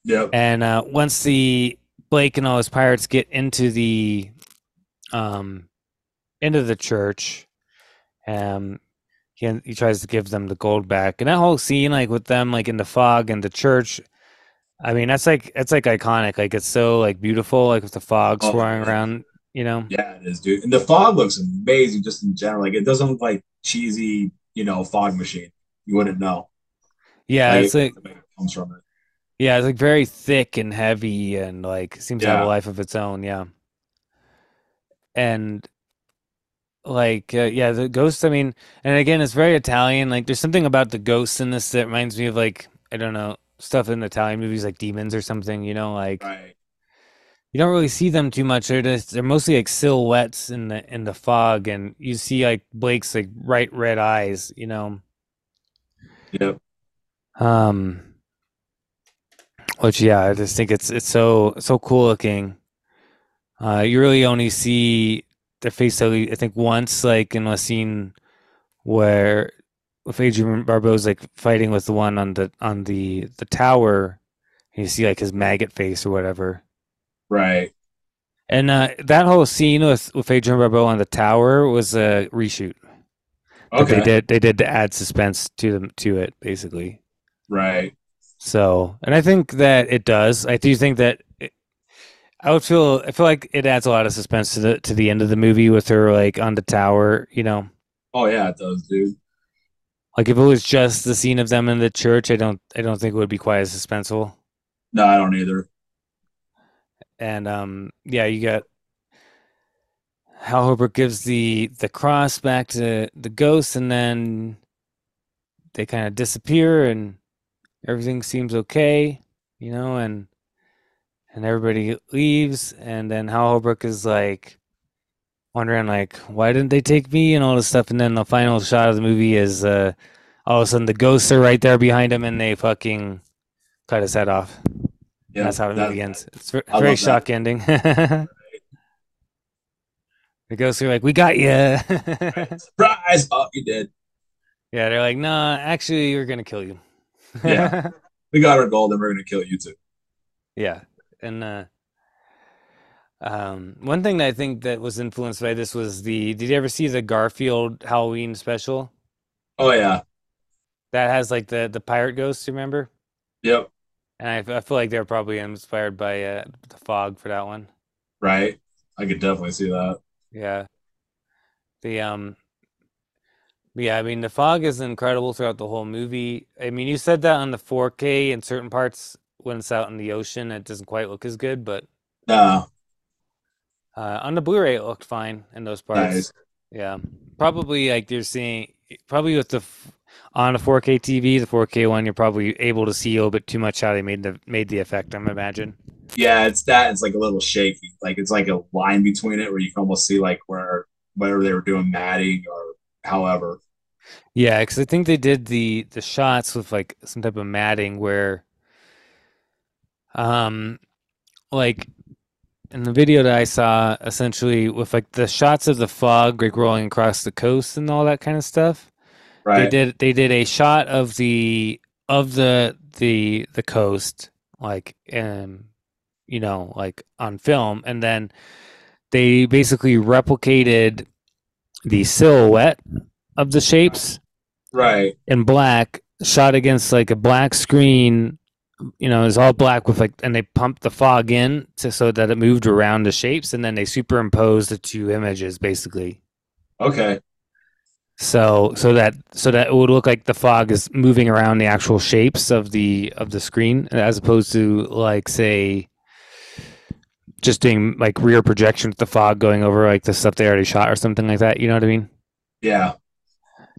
Speaker 2: Yep.
Speaker 1: And uh, once the Blake and all his pirates get into the um into the church, um he he tries to give them the gold back. And that whole scene, like with them like in the fog and the church, I mean that's like it's like iconic. Like it's so like beautiful, like with the fog
Speaker 2: Oh,
Speaker 1: swirling around, you know.
Speaker 2: Yeah, it is, dude. And the fog looks amazing just in general. Like it doesn't look like cheesy, you know, fog machine. You wouldn't know.
Speaker 1: Yeah, it's like
Speaker 2: it comes from it.
Speaker 1: Yeah, it's like very thick and heavy and like seems to have a life of its own, yeah. And like uh, yeah, the ghosts, I mean, and again, it's very Italian. Like there's something about the ghosts in this that reminds me of like I don't know, stuff in Italian movies like Demons or something, you know, like
Speaker 2: Right.
Speaker 1: you don't really see them too much. They're just they're mostly like silhouettes in the in the fog and you see like Blake's like bright red eyes, you know.
Speaker 2: Yep.
Speaker 1: Um, which yeah, I just think it's it's so so cool looking. Uh, you really only see their face, I think, once, like in a scene where with Adrienne Barbeau's like fighting with the one on the on the the tower. And you see like his maggot face or whatever.
Speaker 2: Right.
Speaker 1: And uh, that whole scene with with Adrienne Barbeau on the tower was a reshoot.
Speaker 2: Okay.
Speaker 1: they did they did to add suspense to them to it basically.
Speaker 2: Right.
Speaker 1: So, and I think that it does. I do think that it, I would feel. I feel like it adds a lot of suspense to the to the end of the movie with her like on the tower. You know,
Speaker 2: Oh yeah, it does, dude.
Speaker 1: like if it was just the scene of them in the church, I don't. I don't think it would be quite as suspenseful.
Speaker 2: No, I don't either.
Speaker 1: And um, yeah, you got Hal Holbrook gives the the cross back to the ghost, and then they kind of disappear, and everything seems okay, you know, and and everybody leaves, and then Hal Holbrook is like wondering like why didn't they take me and all this stuff, and then the final shot of the movie is uh all of a sudden the ghosts are right there behind him, and they fucking cut his head off.
Speaker 2: Yeah.
Speaker 1: That's how the
Speaker 2: that-
Speaker 1: movie ends. It's very
Speaker 2: love that.
Speaker 1: shock ending. the ghosts are like, "We got you."
Speaker 2: Surprise! Oh, you did.
Speaker 1: yeah, they're like, "Nah, actually, we're gonna kill you."
Speaker 2: Yeah. We got our gold, and we're gonna kill you too.
Speaker 1: yeah, and uh, um, one thing that I think that was influenced by this was the. Did you ever see the Garfield Halloween special
Speaker 2: Oh yeah.
Speaker 1: that has like the the pirate ghosts? You remember?
Speaker 2: Yep.
Speaker 1: And I, I feel like they're probably inspired by uh, the fog for that one.
Speaker 2: Right. I could definitely see that.
Speaker 1: Yeah. The um yeah, I mean the fog is incredible throughout the whole movie. I mean you said that on the 4K in certain parts when it's out in the ocean, it doesn't quite look as good. But
Speaker 2: No,
Speaker 1: uh, on the Blu-ray, it looked fine in those parts.
Speaker 2: nice.
Speaker 1: Yeah, probably like you're seeing probably with the on a 4K TV, the 4K one, you're probably able to see a little bit too much how they made the made the effect. I'm imagine.
Speaker 2: Yeah, it's that. It's like a little shaky. Like it's like a line between it where you can almost see like where whether they were doing matting or however.
Speaker 1: Yeah, because I think they did the the shots with like some type of matting where, um, like in the video that I saw, essentially with like the shots of the fog like rolling across the coast and all that kind of stuff.
Speaker 2: Right.
Speaker 1: They did they did a shot of the of the the the coast like um you know like on film and then they basically replicated the silhouette of the shapes
Speaker 2: Right.
Speaker 1: in black shot against like a black screen you know it's all black with like and they pumped the fog in to so that it moved around the shapes and then they superimposed the two images basically
Speaker 2: Okay.
Speaker 1: so so that so that it would look like the fog is moving around the actual shapes of the of the screen as opposed to like say just doing like rear projection with the fog going over like the stuff they already shot or something like that you know what i mean
Speaker 2: Yeah.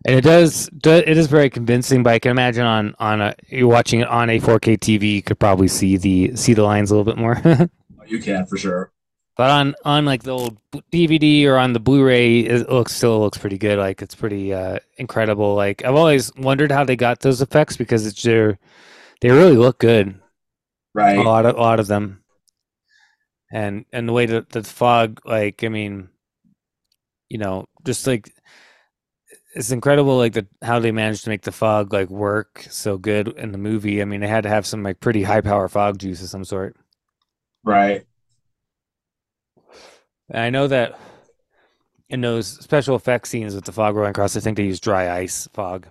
Speaker 1: and it does do- it is very convincing but i can imagine on on a you're watching it on a 4k tv you could probably see the see the lines a little bit more
Speaker 2: You can for sure.
Speaker 1: But on on like the old DVD or on the Blu-ray, it looks still looks pretty good. Like it's pretty uh, incredible. Like I've always wondered how they got those effects because it's their they really look good.
Speaker 2: Right.
Speaker 1: A lot of a lot of them, and and the way that the fog, like I mean, you know, just like it's incredible. Like the how they managed to make the fog like work so good in the movie. I mean, they had to have some like pretty high power fog juice of some sort.
Speaker 2: Right.
Speaker 1: And I know that in those special effects scenes with the fog rolling across, I think they use dry ice fog,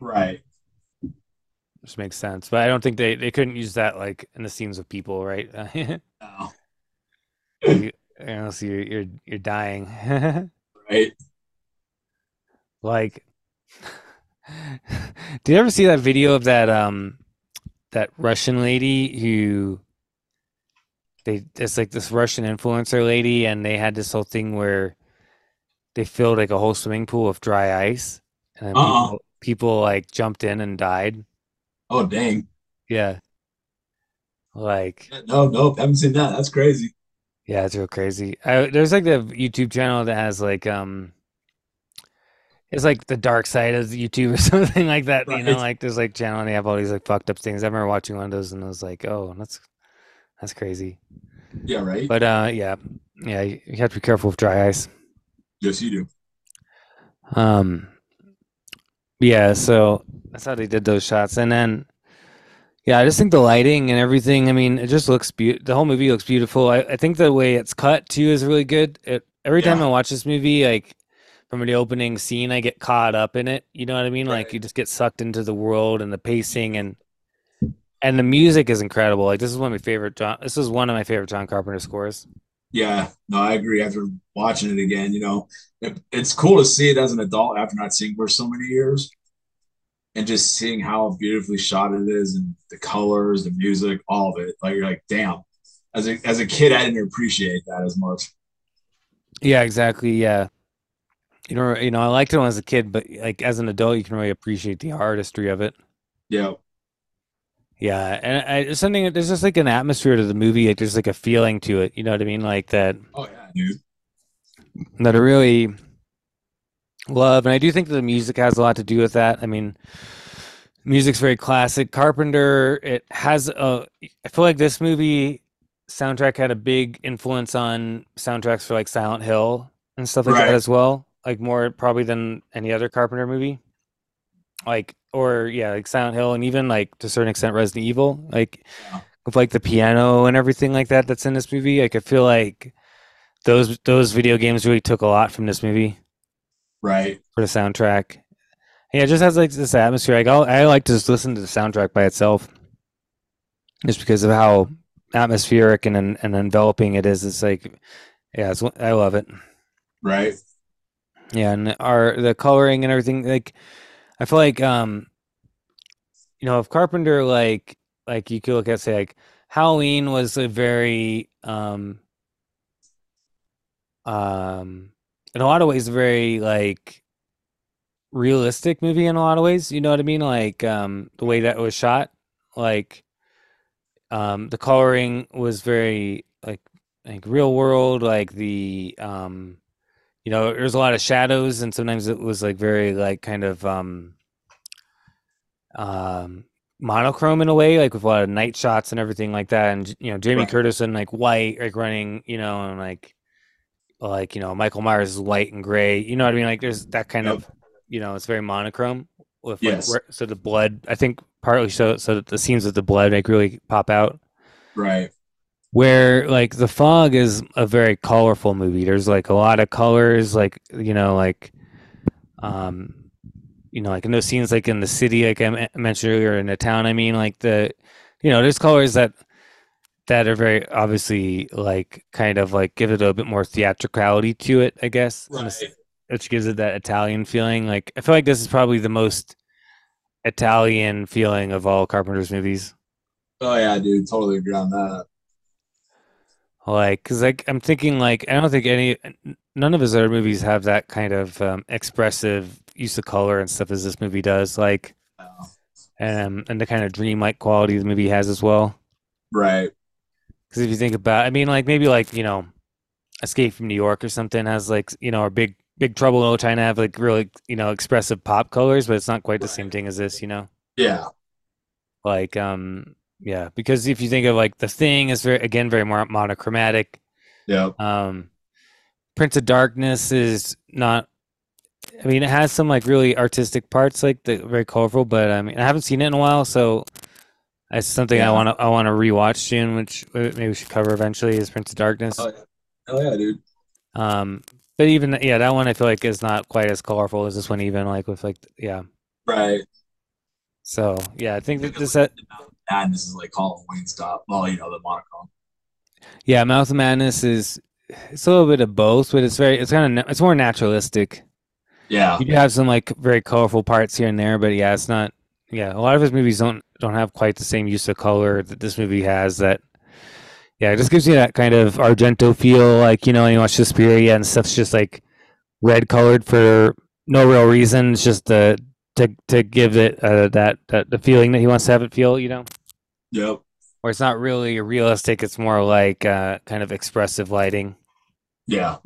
Speaker 2: Right.
Speaker 1: which makes sense. But I don't think they, they couldn't use that like in the scenes with people, right?
Speaker 2: No.
Speaker 1: Know, so you're you're, you're dying.
Speaker 2: Right.
Speaker 1: like, did you ever see that video of that um that Russian lady who they it's like this Russian influencer lady, and they had this whole thing where they filled like a whole swimming pool with dry ice, and
Speaker 2: Uh-uh.
Speaker 1: people, people like jumped in and died.
Speaker 2: Oh dang.
Speaker 1: Yeah, like
Speaker 2: No, nope. Haven't seen that. That's crazy.
Speaker 1: Yeah, it's real crazy. I, there's like the YouTube channel that has like um. It's like the dark side of YouTube or something like that. You know,
Speaker 2: Right.
Speaker 1: like there's like channel and they have all these like fucked up things. I remember watching one of those and I was like, oh, that's that's crazy.
Speaker 2: Yeah. Right.
Speaker 1: But uh, yeah, yeah, you you have to be careful with dry ice.
Speaker 2: yes, you do.
Speaker 1: Um, yeah, so that's how they did those shots, and then yeah, I just think the lighting and everything. I mean, it just looks beautiful. The whole movie looks beautiful. I, I think the way it's cut too is really good. It every time I watch this movie, like from the opening scene, I get caught up in it. You know what I mean? Like you just get sucked into the world and the pacing and and the music is incredible. Like this is one of my favorite John. This is one of my favorite John Carpenter scores.
Speaker 2: Yeah. No, I agree. After watching it again, you know, it, it's cool to see it as an adult after not seeing it for so many years, and just seeing how beautifully shot it is, and the colors, the music, all of it. Like you're like, damn. As a as a kid, I didn't appreciate that as much.
Speaker 1: Yeah, exactly. Yeah. You know, you know, I liked it when I was a kid, but like as an adult, you can really appreciate the artistry of it.
Speaker 2: Yeah.
Speaker 1: Yeah, and I, there's something. There's just like an atmosphere to the movie. Like there's like a feeling to it. You know what I mean? Like that.
Speaker 2: Oh yeah, dude.
Speaker 1: That I really love, and I do think that the music has a lot to do with that. I mean, music's very classic. Carpenter. It has a. I feel like this movie soundtrack had a big influence on soundtracks for like Silent Hill and stuff like
Speaker 2: Right.
Speaker 1: that as well. Like more probably than any other Carpenter movie. Like or yeah, like Silent Hill and even like to a certain extent Resident Evil. Like
Speaker 2: Yeah.
Speaker 1: with like the piano and everything like that that's in this movie. Like I feel like those those video games really took a lot from this movie
Speaker 2: Right.
Speaker 1: for the soundtrack. Yeah, it just has like this atmosphere. Like I'll, I like to just listen to the soundtrack by itself, just because of how atmospheric and and, and enveloping it is. It's like, yeah, it's I love it.
Speaker 2: Right.
Speaker 1: Yeah, and our the coloring and everything. Like, I feel like um, you know, if Carpenter like like you could look at say like Halloween was a very um um in a lot of ways very like realistic movie in a lot of ways. You know what I mean? Like um the way that it was shot, like um the coloring was very like like real world, like the um you know, there's a lot of shadows and sometimes it was like very like kind of um um monochrome in a way, like with a lot of night shots and everything like that. And you know, Jamie
Speaker 2: Right.
Speaker 1: Curtis and like white, like running, you know, and like like you know, Michael Myers is white and gray. You know what I mean? Like there's that kind
Speaker 2: Yep.
Speaker 1: of, you know, it's very monochrome with
Speaker 2: Yes.
Speaker 1: like so the blood. I think partly so so that the scenes with the blood like really pop out.
Speaker 2: Right.
Speaker 1: Where like the fog is a very colorful movie. There's like a lot of colors, like you know, like um you know, like in those scenes, like in the city, like I mentioned earlier, in the town. I mean, like the, you know, there's colors that that are very obviously like kind of like give it a bit more theatricality to it, I guess, in the s-
Speaker 2: Right.
Speaker 1: which gives it that Italian feeling. Like I feel like this is probably the most Italian feeling of all Carpenter's movies.
Speaker 2: Oh yeah, dude. Totally agree on that.
Speaker 1: Like, cause like I'm thinking like I don't think any none of his other movies have that kind of um, expressive use of color and stuff as this movie does. Like, um, and the kind of dreamlike quality the movie has as well.
Speaker 2: Right.
Speaker 1: Because if you think about, I mean, like maybe like you know, Escape from New York or something has like you know, or Big Big Trouble in Little China have like really you know expressive pop colors, but it's not quite the same thing as this. You know,
Speaker 2: Yeah.
Speaker 1: like um, yeah, because if you think of like the Thing is very again very more monochromatic.
Speaker 2: Yeah.
Speaker 1: Um, Prince of Darkness is not. I mean, it has some like really artistic parts, like the very colorful. But I mean, I haven't seen it in a while, so it's something I want to I want to rewatch soon, which uh, maybe we should cover eventually. Is Prince of Darkness.
Speaker 2: Oh yeah. Hell yeah, dude.
Speaker 1: Um, but even yeah, that one I feel like is not quite as colorful as this one. Even like with like yeah.
Speaker 2: Right.
Speaker 1: So yeah, I think that
Speaker 2: Maybe
Speaker 1: this
Speaker 2: like
Speaker 1: uh,
Speaker 2: Madness is like Halloween stuff. Well, you know the monochrome.
Speaker 1: yeah, Mouth of Madness is it's a little bit of both, but it's very it's kind of it's more naturalistic.
Speaker 2: Yeah.
Speaker 1: You have some like very colorful parts here and there, but yeah, it's not. Yeah, a lot of his movies don't don't have quite the same use of color that this movie has. That yeah, it just gives you that kind of Argento feel, like you know, you watch Suspiria and stuff's just like red colored for no real reason. It's just to to to give it uh, that that the feeling that he wants to have it feel, you know.
Speaker 2: Yep.
Speaker 1: Or it's not really realistic. It's more like uh, kind of expressive lighting
Speaker 2: Yeah.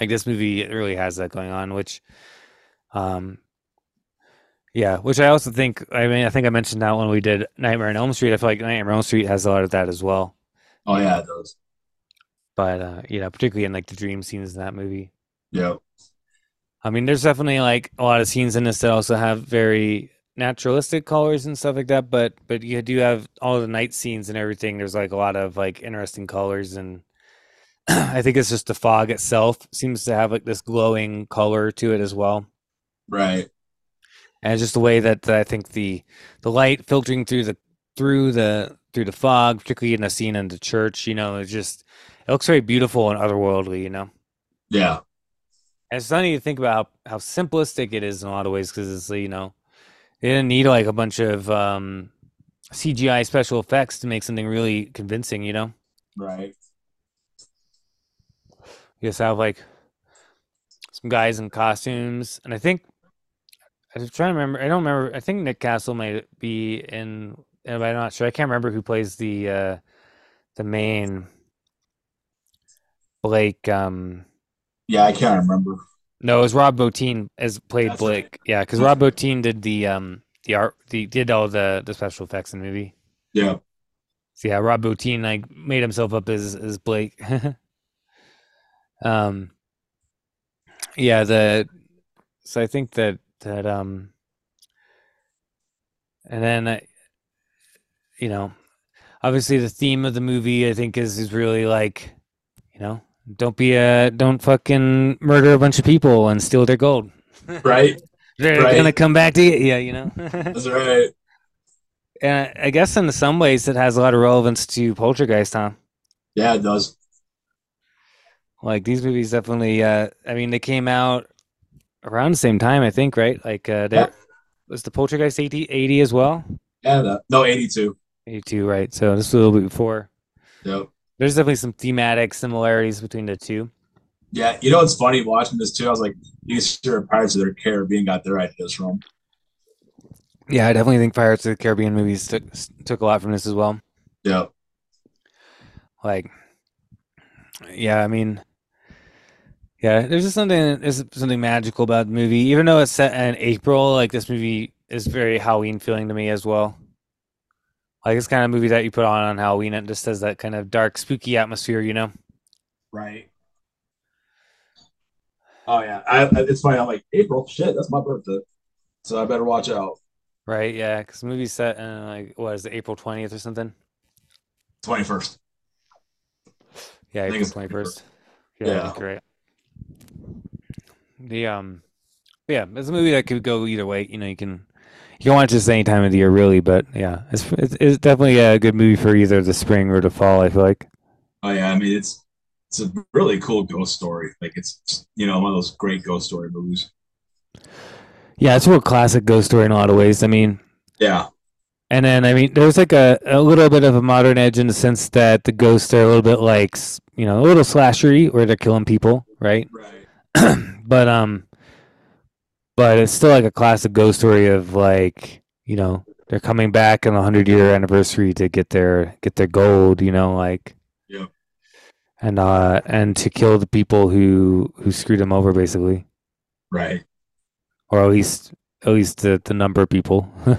Speaker 1: like this movie really has that going on which um yeah which i also think i mean i think i mentioned that when we did nightmare on elm street i feel like nightmare on elm street has a lot of that as well
Speaker 2: Oh yeah, it does.
Speaker 1: but uh you know particularly in like the dream scenes in that movie
Speaker 2: Yeah.
Speaker 1: i mean there's definitely like a lot of scenes in this that also have very naturalistic colors and stuff like that but but you do have all the night scenes and everything there's like a lot of like interesting colors and i think it's just the fog itself seems to have like this glowing color to it as well
Speaker 2: Right.
Speaker 1: And it's just the way that I think the the light filtering through the through the through the fog, particularly in the scene in the church, you know, it's just it looks very beautiful and otherworldly, you know.
Speaker 2: Yeah.
Speaker 1: And it's funny to think about how, how simplistic it is in a lot of ways because it's you know they didn't need like a bunch of um, CGI special effects to make something really convincing, you know.
Speaker 2: Right.
Speaker 1: You just have like some guys in costumes, and I think I'm trying to remember. I don't remember. I think Nick Castle might be in, but I'm not sure. I can't remember who plays the uh, the main Blake. Um,
Speaker 2: Yeah, I can't remember.
Speaker 1: no, it was Rob Bottin as played
Speaker 2: That's right.
Speaker 1: Blake. Yeah, because Rob Bottin did the um the art, the did all the the special effects in the movie.
Speaker 2: Yeah.
Speaker 1: So yeah, Rob Bottin like made himself up as as Blake. um, yeah, the so I think that that um, and then uh, you know, obviously the theme of the movie I think is is really like, you know, don't be a don't fucking murder a bunch of people and steal their gold.
Speaker 2: Right.
Speaker 1: They're
Speaker 2: Right.
Speaker 1: gonna come back to you, yeah, you know.
Speaker 2: That's right.
Speaker 1: and I guess in some ways it has a lot of relevance to Poltergeist, huh?
Speaker 2: Yeah, it does.
Speaker 1: Like these movies definitely uh I mean they came out around the same time, I think, right? Like uh there
Speaker 2: Yeah.
Speaker 1: was the Poltergeist 80, 80 as well.
Speaker 2: Yeah. That, no, 82.
Speaker 1: 82, right? So this was a little bit before.
Speaker 2: Yep.
Speaker 1: There's definitely some thematic similarities between the two.
Speaker 2: Yeah, you know what's funny watching this too? I was like, these are Pirates of the Caribbean got their ideas from.
Speaker 1: Yeah, I definitely think Pirates of the Caribbean movies took took a lot from this as well.
Speaker 2: Yeah.
Speaker 1: Like, yeah, I mean, yeah, there's just something there's something magical about the movie, even though it's set in April. Like this movie is very Halloween feeling to me as well. Like it's kind of movie that you put on on Halloween. It just has that kind of dark, spooky atmosphere, you know.
Speaker 2: Right. Oh yeah, I, I, it's funny. I'm like April. Shit, that's my birthday, so I better watch out.
Speaker 1: Right? Yeah, because the movie's set in like what is it, April twentieth or something?
Speaker 2: Twenty first.
Speaker 1: Yeah,
Speaker 2: I think
Speaker 1: April
Speaker 2: it's
Speaker 1: twenty first.
Speaker 2: 21st.
Speaker 1: Yeah,
Speaker 2: Yeah.
Speaker 1: right. The um, yeah, it's a movie that could go either way. You know, you can you can watch this any time of the year, really. But yeah, it's it's, it's definitely a good movie for either the spring or the fall. I feel like.
Speaker 2: Oh yeah, I mean it's it's a really cool ghost story. Like it's you know one of those great ghost story movies.
Speaker 1: Yeah, it's a real classic ghost story in a lot of ways. I mean,
Speaker 2: Yeah.
Speaker 1: and then I mean, there's like a, a little bit of a modern edge in the sense that the ghosts are a little bit like you know a little slashery where they're killing people, right?
Speaker 2: Right.
Speaker 1: but um, but it's still like a classic ghost story of like you know they're coming back on the hundred year anniversary to get their get their gold, you know, like
Speaker 2: Yep.
Speaker 1: and uh and to kill the people who who screwed them over basically,
Speaker 2: Right.
Speaker 1: or at least at least the the number of people.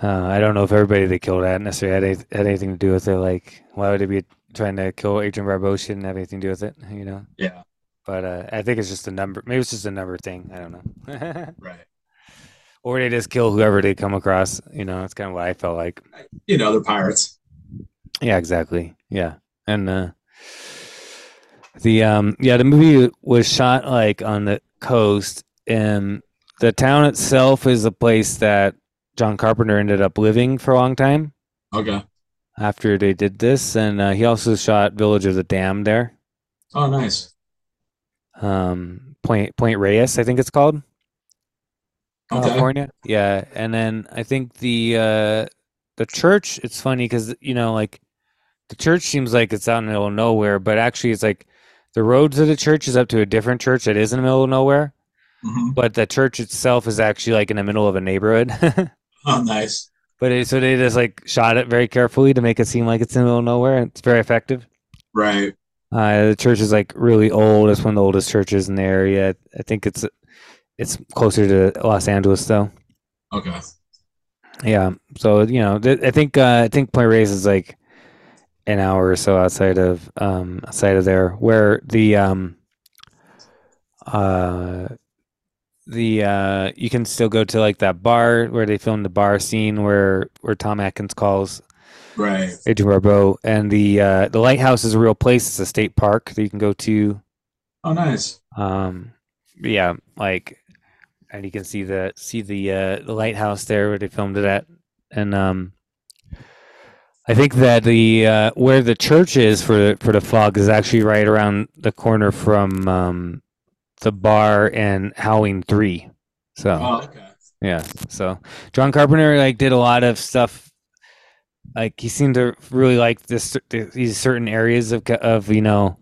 Speaker 1: Uh, I don't know if everybody they killed had necessarily had, had anything to do with it. Like, why would they be trying to kill Adrienne Barbeau? Shouldn't have anything to do with it, you know.
Speaker 2: Yeah.
Speaker 1: But uh, I think it's just a number. Maybe it's just a number thing. I don't know.
Speaker 2: Right.
Speaker 1: or they just kill whoever they come across. You know, that's kind of what I felt like.
Speaker 2: You know they're pirates.
Speaker 1: Yeah, exactly. Yeah, and uh, the um, yeah, the movie was shot like on the coast, and the town itself is a place that John Carpenter ended up living for a long time
Speaker 2: Okay.
Speaker 1: after they did this, and uh, he also shot Village of the Damned there.
Speaker 2: Oh, nice.
Speaker 1: Um, Point Point Reyes, I think it's called.
Speaker 2: Okay.
Speaker 1: California. Yeah, and then I think the uh the church. It's funny because you know, like the church seems like it's out in the middle of nowhere, but actually, it's like the road to the church is up to a different church that is in the middle of nowhere.
Speaker 2: hmm
Speaker 1: But the church itself is actually like in the middle of a neighborhood.
Speaker 2: Oh, nice.
Speaker 1: but it, so they just like shot it very carefully to make it seem like it's in the middle of nowhere. It's very effective.
Speaker 2: Right.
Speaker 1: Uh, the church is like really old. It's one of the oldest churches in the area. I think it's it's closer to Los Angeles though.
Speaker 2: Okay.
Speaker 1: Yeah. So you know, th- I think uh, I think Point Reyes is like an hour or so outside of um outside of there, where the um uh the uh you can still go to like that bar where they filmed the bar scene where where Tom Atkins calls
Speaker 2: Right.
Speaker 1: Adrienne Barbeau, and the uh the lighthouse is a real place. It's a state park that you can go to.
Speaker 2: Oh, nice.
Speaker 1: Um, yeah, like, and you can see the see the uh, the lighthouse there where they filmed it at, and um, I think that the uh, where the church is for for the fog is actually right around the corner from um, the bar and Howling Three. So
Speaker 2: Oh, okay.
Speaker 1: yeah, so John Carpenter like did a lot of stuff. Like he seemed to really like this these certain areas of of you know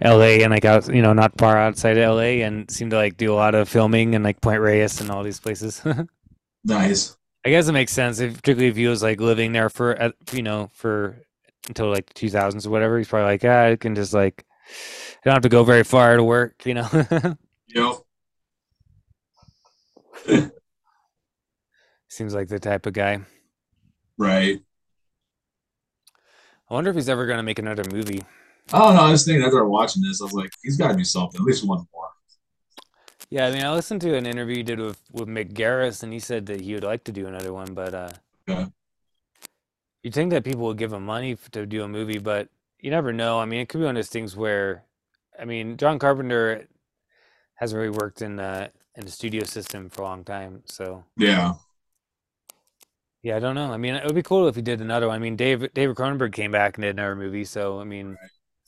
Speaker 1: L.A. and like out you know not far outside of L.A. and seemed to like do a lot of filming and like Point Reyes and all these places.
Speaker 2: Nice.
Speaker 1: I guess it makes sense, if, particularly if he was like living there for you know for until like the 2000s or whatever. He's probably like, ah, I can just like I don't have to go very far to work, you know.
Speaker 2: Yep.
Speaker 1: Seems like the type of guy.
Speaker 2: Right.
Speaker 1: I wonder if he's ever gonna make another movie.
Speaker 2: I don't know. I was thinking after watching this, I was like, he's got to do something. At least one more.
Speaker 1: Yeah, I mean, I listened to an interview he did with with Mick Garris, and he said that he would like to do another one, but uh,
Speaker 2: Okay.
Speaker 1: you'd think that people would give him money to do a movie, but you never know. I mean, it could be one of those things where, I mean, John Carpenter hasn't really worked in the in the studio system for a long time, so
Speaker 2: Yeah.
Speaker 1: Yeah, I don't know. I mean, it would be cool if he did another one. I mean, David David Cronenberg came back and did another movie, so I mean,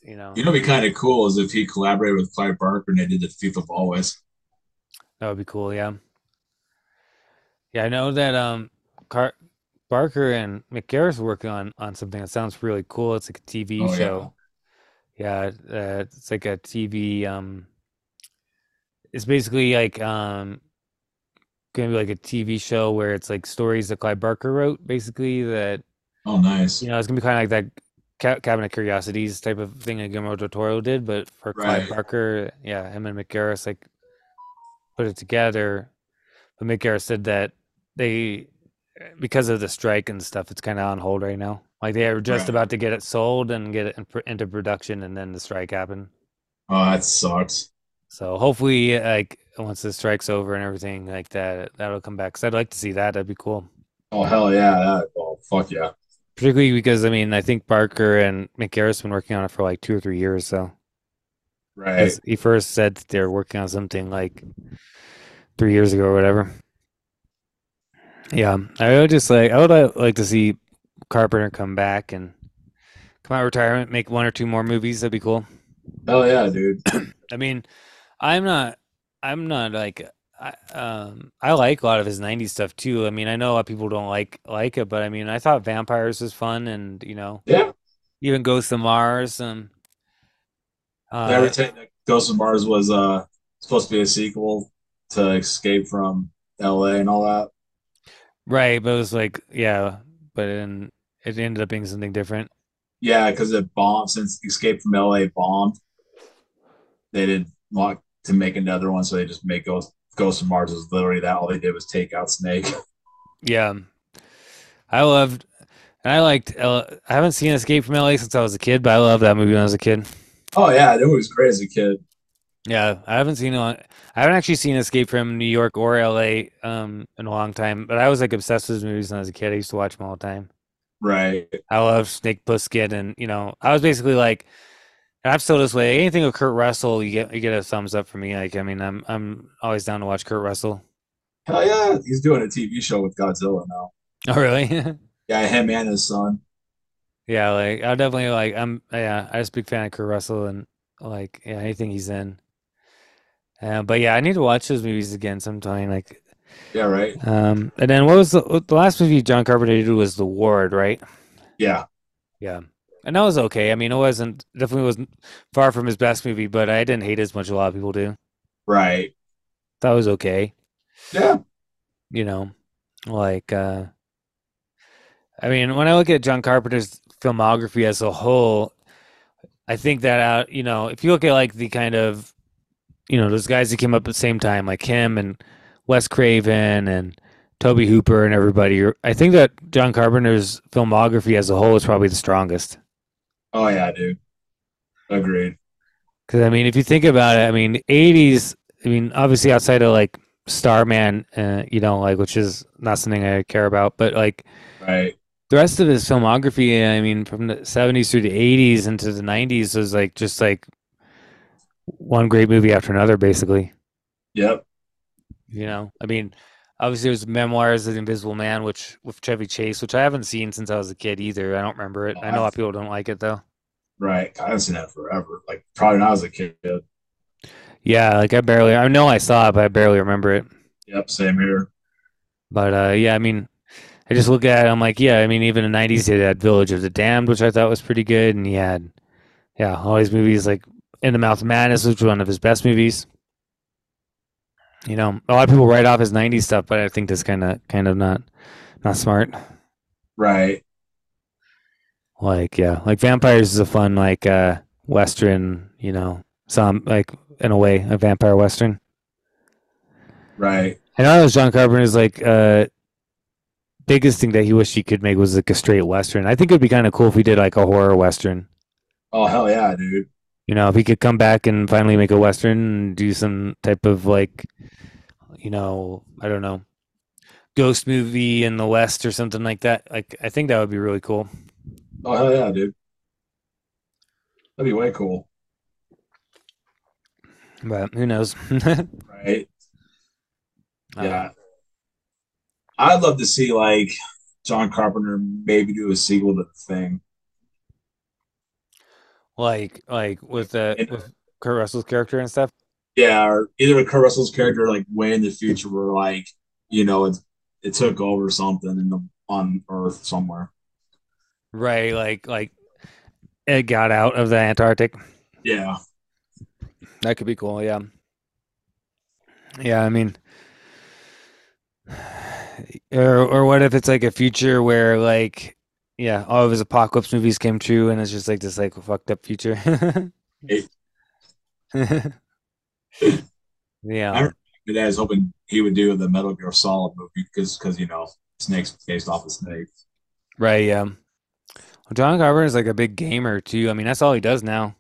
Speaker 1: you know,
Speaker 2: You know, be kind of cool is if he collaborated with Clive Barker and they did the Thief of Always.
Speaker 1: that would be cool. Yeah, yeah, I know that um, Car- Barker and Mick Garris are working on on something that sounds really cool. It's like a TV
Speaker 2: Oh, yeah.
Speaker 1: show. Yeah, uh, it's like a TV. Um, it's basically like um, gonna be like a TV show where it's like stories that Clive Barker wrote, basically that
Speaker 2: Oh, nice.
Speaker 1: you know it's gonna be kind of like that Ca- Cabinet Curiosities type of thing that Guillermo del Toro did, but for Clive
Speaker 2: Right.
Speaker 1: Barker, yeah, him and Mick Garris like put it together. But Mick Garris said that they, because of the strike and stuff, it's kind of on hold right now. Like they were just
Speaker 2: Right.
Speaker 1: about to get it sold and get it in, pr- into production, and then the strike happened.
Speaker 2: Oh, that sucks.
Speaker 1: So hopefully, like once the strike's over and everything like that, that'll come back. Cause I'd like to see that. That'd be cool.
Speaker 2: Oh, hell yeah. That, oh, fuck yeah.
Speaker 1: Particularly because I mean, I think Barker and Mick Garris been working on it for like two or three years. So
Speaker 2: right,
Speaker 1: he first said that they were working on something like three years ago or whatever. Yeah, I would just like I would like to see Carpenter come back and come out of retirement, make one or two more movies. That'd be cool.
Speaker 2: Oh yeah, dude.
Speaker 1: I mean, I'm not, I'm not like, I, um, I like a lot of his '90s stuff too. I mean, I know a lot of people don't like like it, but I mean, I thought Vampires was fun, and you know,
Speaker 2: Yeah.
Speaker 1: even Ghost of Mars. And uh,
Speaker 2: Ghost of Mars was uh supposed to be a sequel to Escape from LA and all that.
Speaker 1: right, but it was like, yeah, but then it ended up being something different.
Speaker 2: Yeah, because it bombed since Escape from LA bombed. They didn't want to make another one, so they just make Ghost Ghost of Mars was literally that. All they did was take out Snake.
Speaker 1: Yeah, I loved, and I liked. I haven't seen Escape from LA since I was a kid, but I loved that movie when I was a kid.
Speaker 2: oh yeah, it was great as a kid.
Speaker 1: Yeah, I haven't seen on. I haven't actually seen Escape from New York or LA um in a long time, but I was like obsessed with those movies when I was a kid. I used to watch them all the time.
Speaker 2: Right.
Speaker 1: I love Snake Plissken, and you know, I was basically like, I'm still this way. Anything with Kurt Russell, you get you get a thumbs up for me. Like, I mean, I'm I'm always down to watch Kurt Russell.
Speaker 2: Hell yeah, he's doing a TV show with Godzilla now.
Speaker 1: Oh, really?
Speaker 2: Yeah, him and his son.
Speaker 1: yeah, like I definitely like. I'm yeah, I'm just a big fan of Kurt Russell, and like yeah, anything he's in. Uh, but yeah, I need to watch those movies again sometime. Like,
Speaker 2: Yeah, right.
Speaker 1: um, and then what was the the last movie John Carpenter did was The Ward, right?
Speaker 2: Yeah.
Speaker 1: Yeah, and that was okay. I mean, it wasn't definitely wasn't far from his best movie, but I didn't hate it as much as a lot of people do.
Speaker 2: Right.
Speaker 1: That was okay.
Speaker 2: Yeah.
Speaker 1: You know, like uh, I mean, when I look at John Carpenter's filmography as a whole, I think that out. You know, if you look at like the kind of you know those guys that came up at the same time, like him and Wes Craven and Tobe Hooper and everybody, I think that John Carpenter's filmography as a whole is probably the strongest.
Speaker 2: Oh yeah, dude. Agreed.
Speaker 1: Because I mean, if you think about it, I mean, '80s. I mean, obviously outside of like Starman, uh, you know, like which is not something I care about, but like
Speaker 2: Right.
Speaker 1: the rest of his filmography, I mean, from the '70s through the '80s into the '90s was like just like one great movie after another, basically.
Speaker 2: Yep.
Speaker 1: You know, I mean, obviously there's Memoirs of the Invisible Man, which with Chevy Chase, which I haven't seen since I was a kid either. I don't remember it. I know a lot of people don't like it though.
Speaker 2: Right. I haven't seen that forever. Like probably when I was a kid.
Speaker 1: Yeah, like I barely, I know I saw it, but I barely remember it.
Speaker 2: Yep. Same here.
Speaker 1: But uh, yeah, I mean, I just look at it, I'm like, yeah, I mean, even in the 90s, he had Village of the Damned, which I thought was pretty good. And he had, yeah, all these movies like In the Mouth of Madness, which was one of his best movies. You know, a lot of people write off his 90s stuff, but I think that's kind of, kind of not, not smart.
Speaker 2: Right.
Speaker 1: Like, yeah, like Vampires is a fun, like, uh, Western, you know, some, like, in a way, a vampire Western.
Speaker 2: Right.
Speaker 1: And I know John Carpenter's like uh biggest thing that he wished he could make was like a straight western. I think it'd be kind of cool if we did like a horror western.
Speaker 2: Oh hell yeah, dude.
Speaker 1: You know, if he could come back and finally make a western and do some type of like, you know, I don't know, ghost movie in the west or something like that. Like, I think that would be really cool.
Speaker 2: Oh hell yeah, dude. That'd be way cool.
Speaker 1: But who knows?
Speaker 2: Right.
Speaker 1: Uh,
Speaker 2: Yeah. I'd love to see like John Carpenter maybe do a sequel to the thing.
Speaker 1: Like, like with the
Speaker 2: And-
Speaker 1: with Kurt Russell's character and stuff.
Speaker 2: Yeah, or either with Kurt Russell's character like way in the future where like, you know, it it took over something and the on Earth somewhere.
Speaker 1: Right, like like it got out of the Antarctic.
Speaker 2: Yeah.
Speaker 1: That could be cool, yeah. Yeah, I mean or or what if it's like a future where like yeah, all of his apocalypse movies came true and it's just like this like fucked up future. Yeah.
Speaker 2: I remember my dad was hoping he would do the Metal Gear Solid movie because because you know Snake's based off of Snake.
Speaker 1: Right, yeah. Well, John Carpenter is like a big gamer too. I mean, that's all he does now.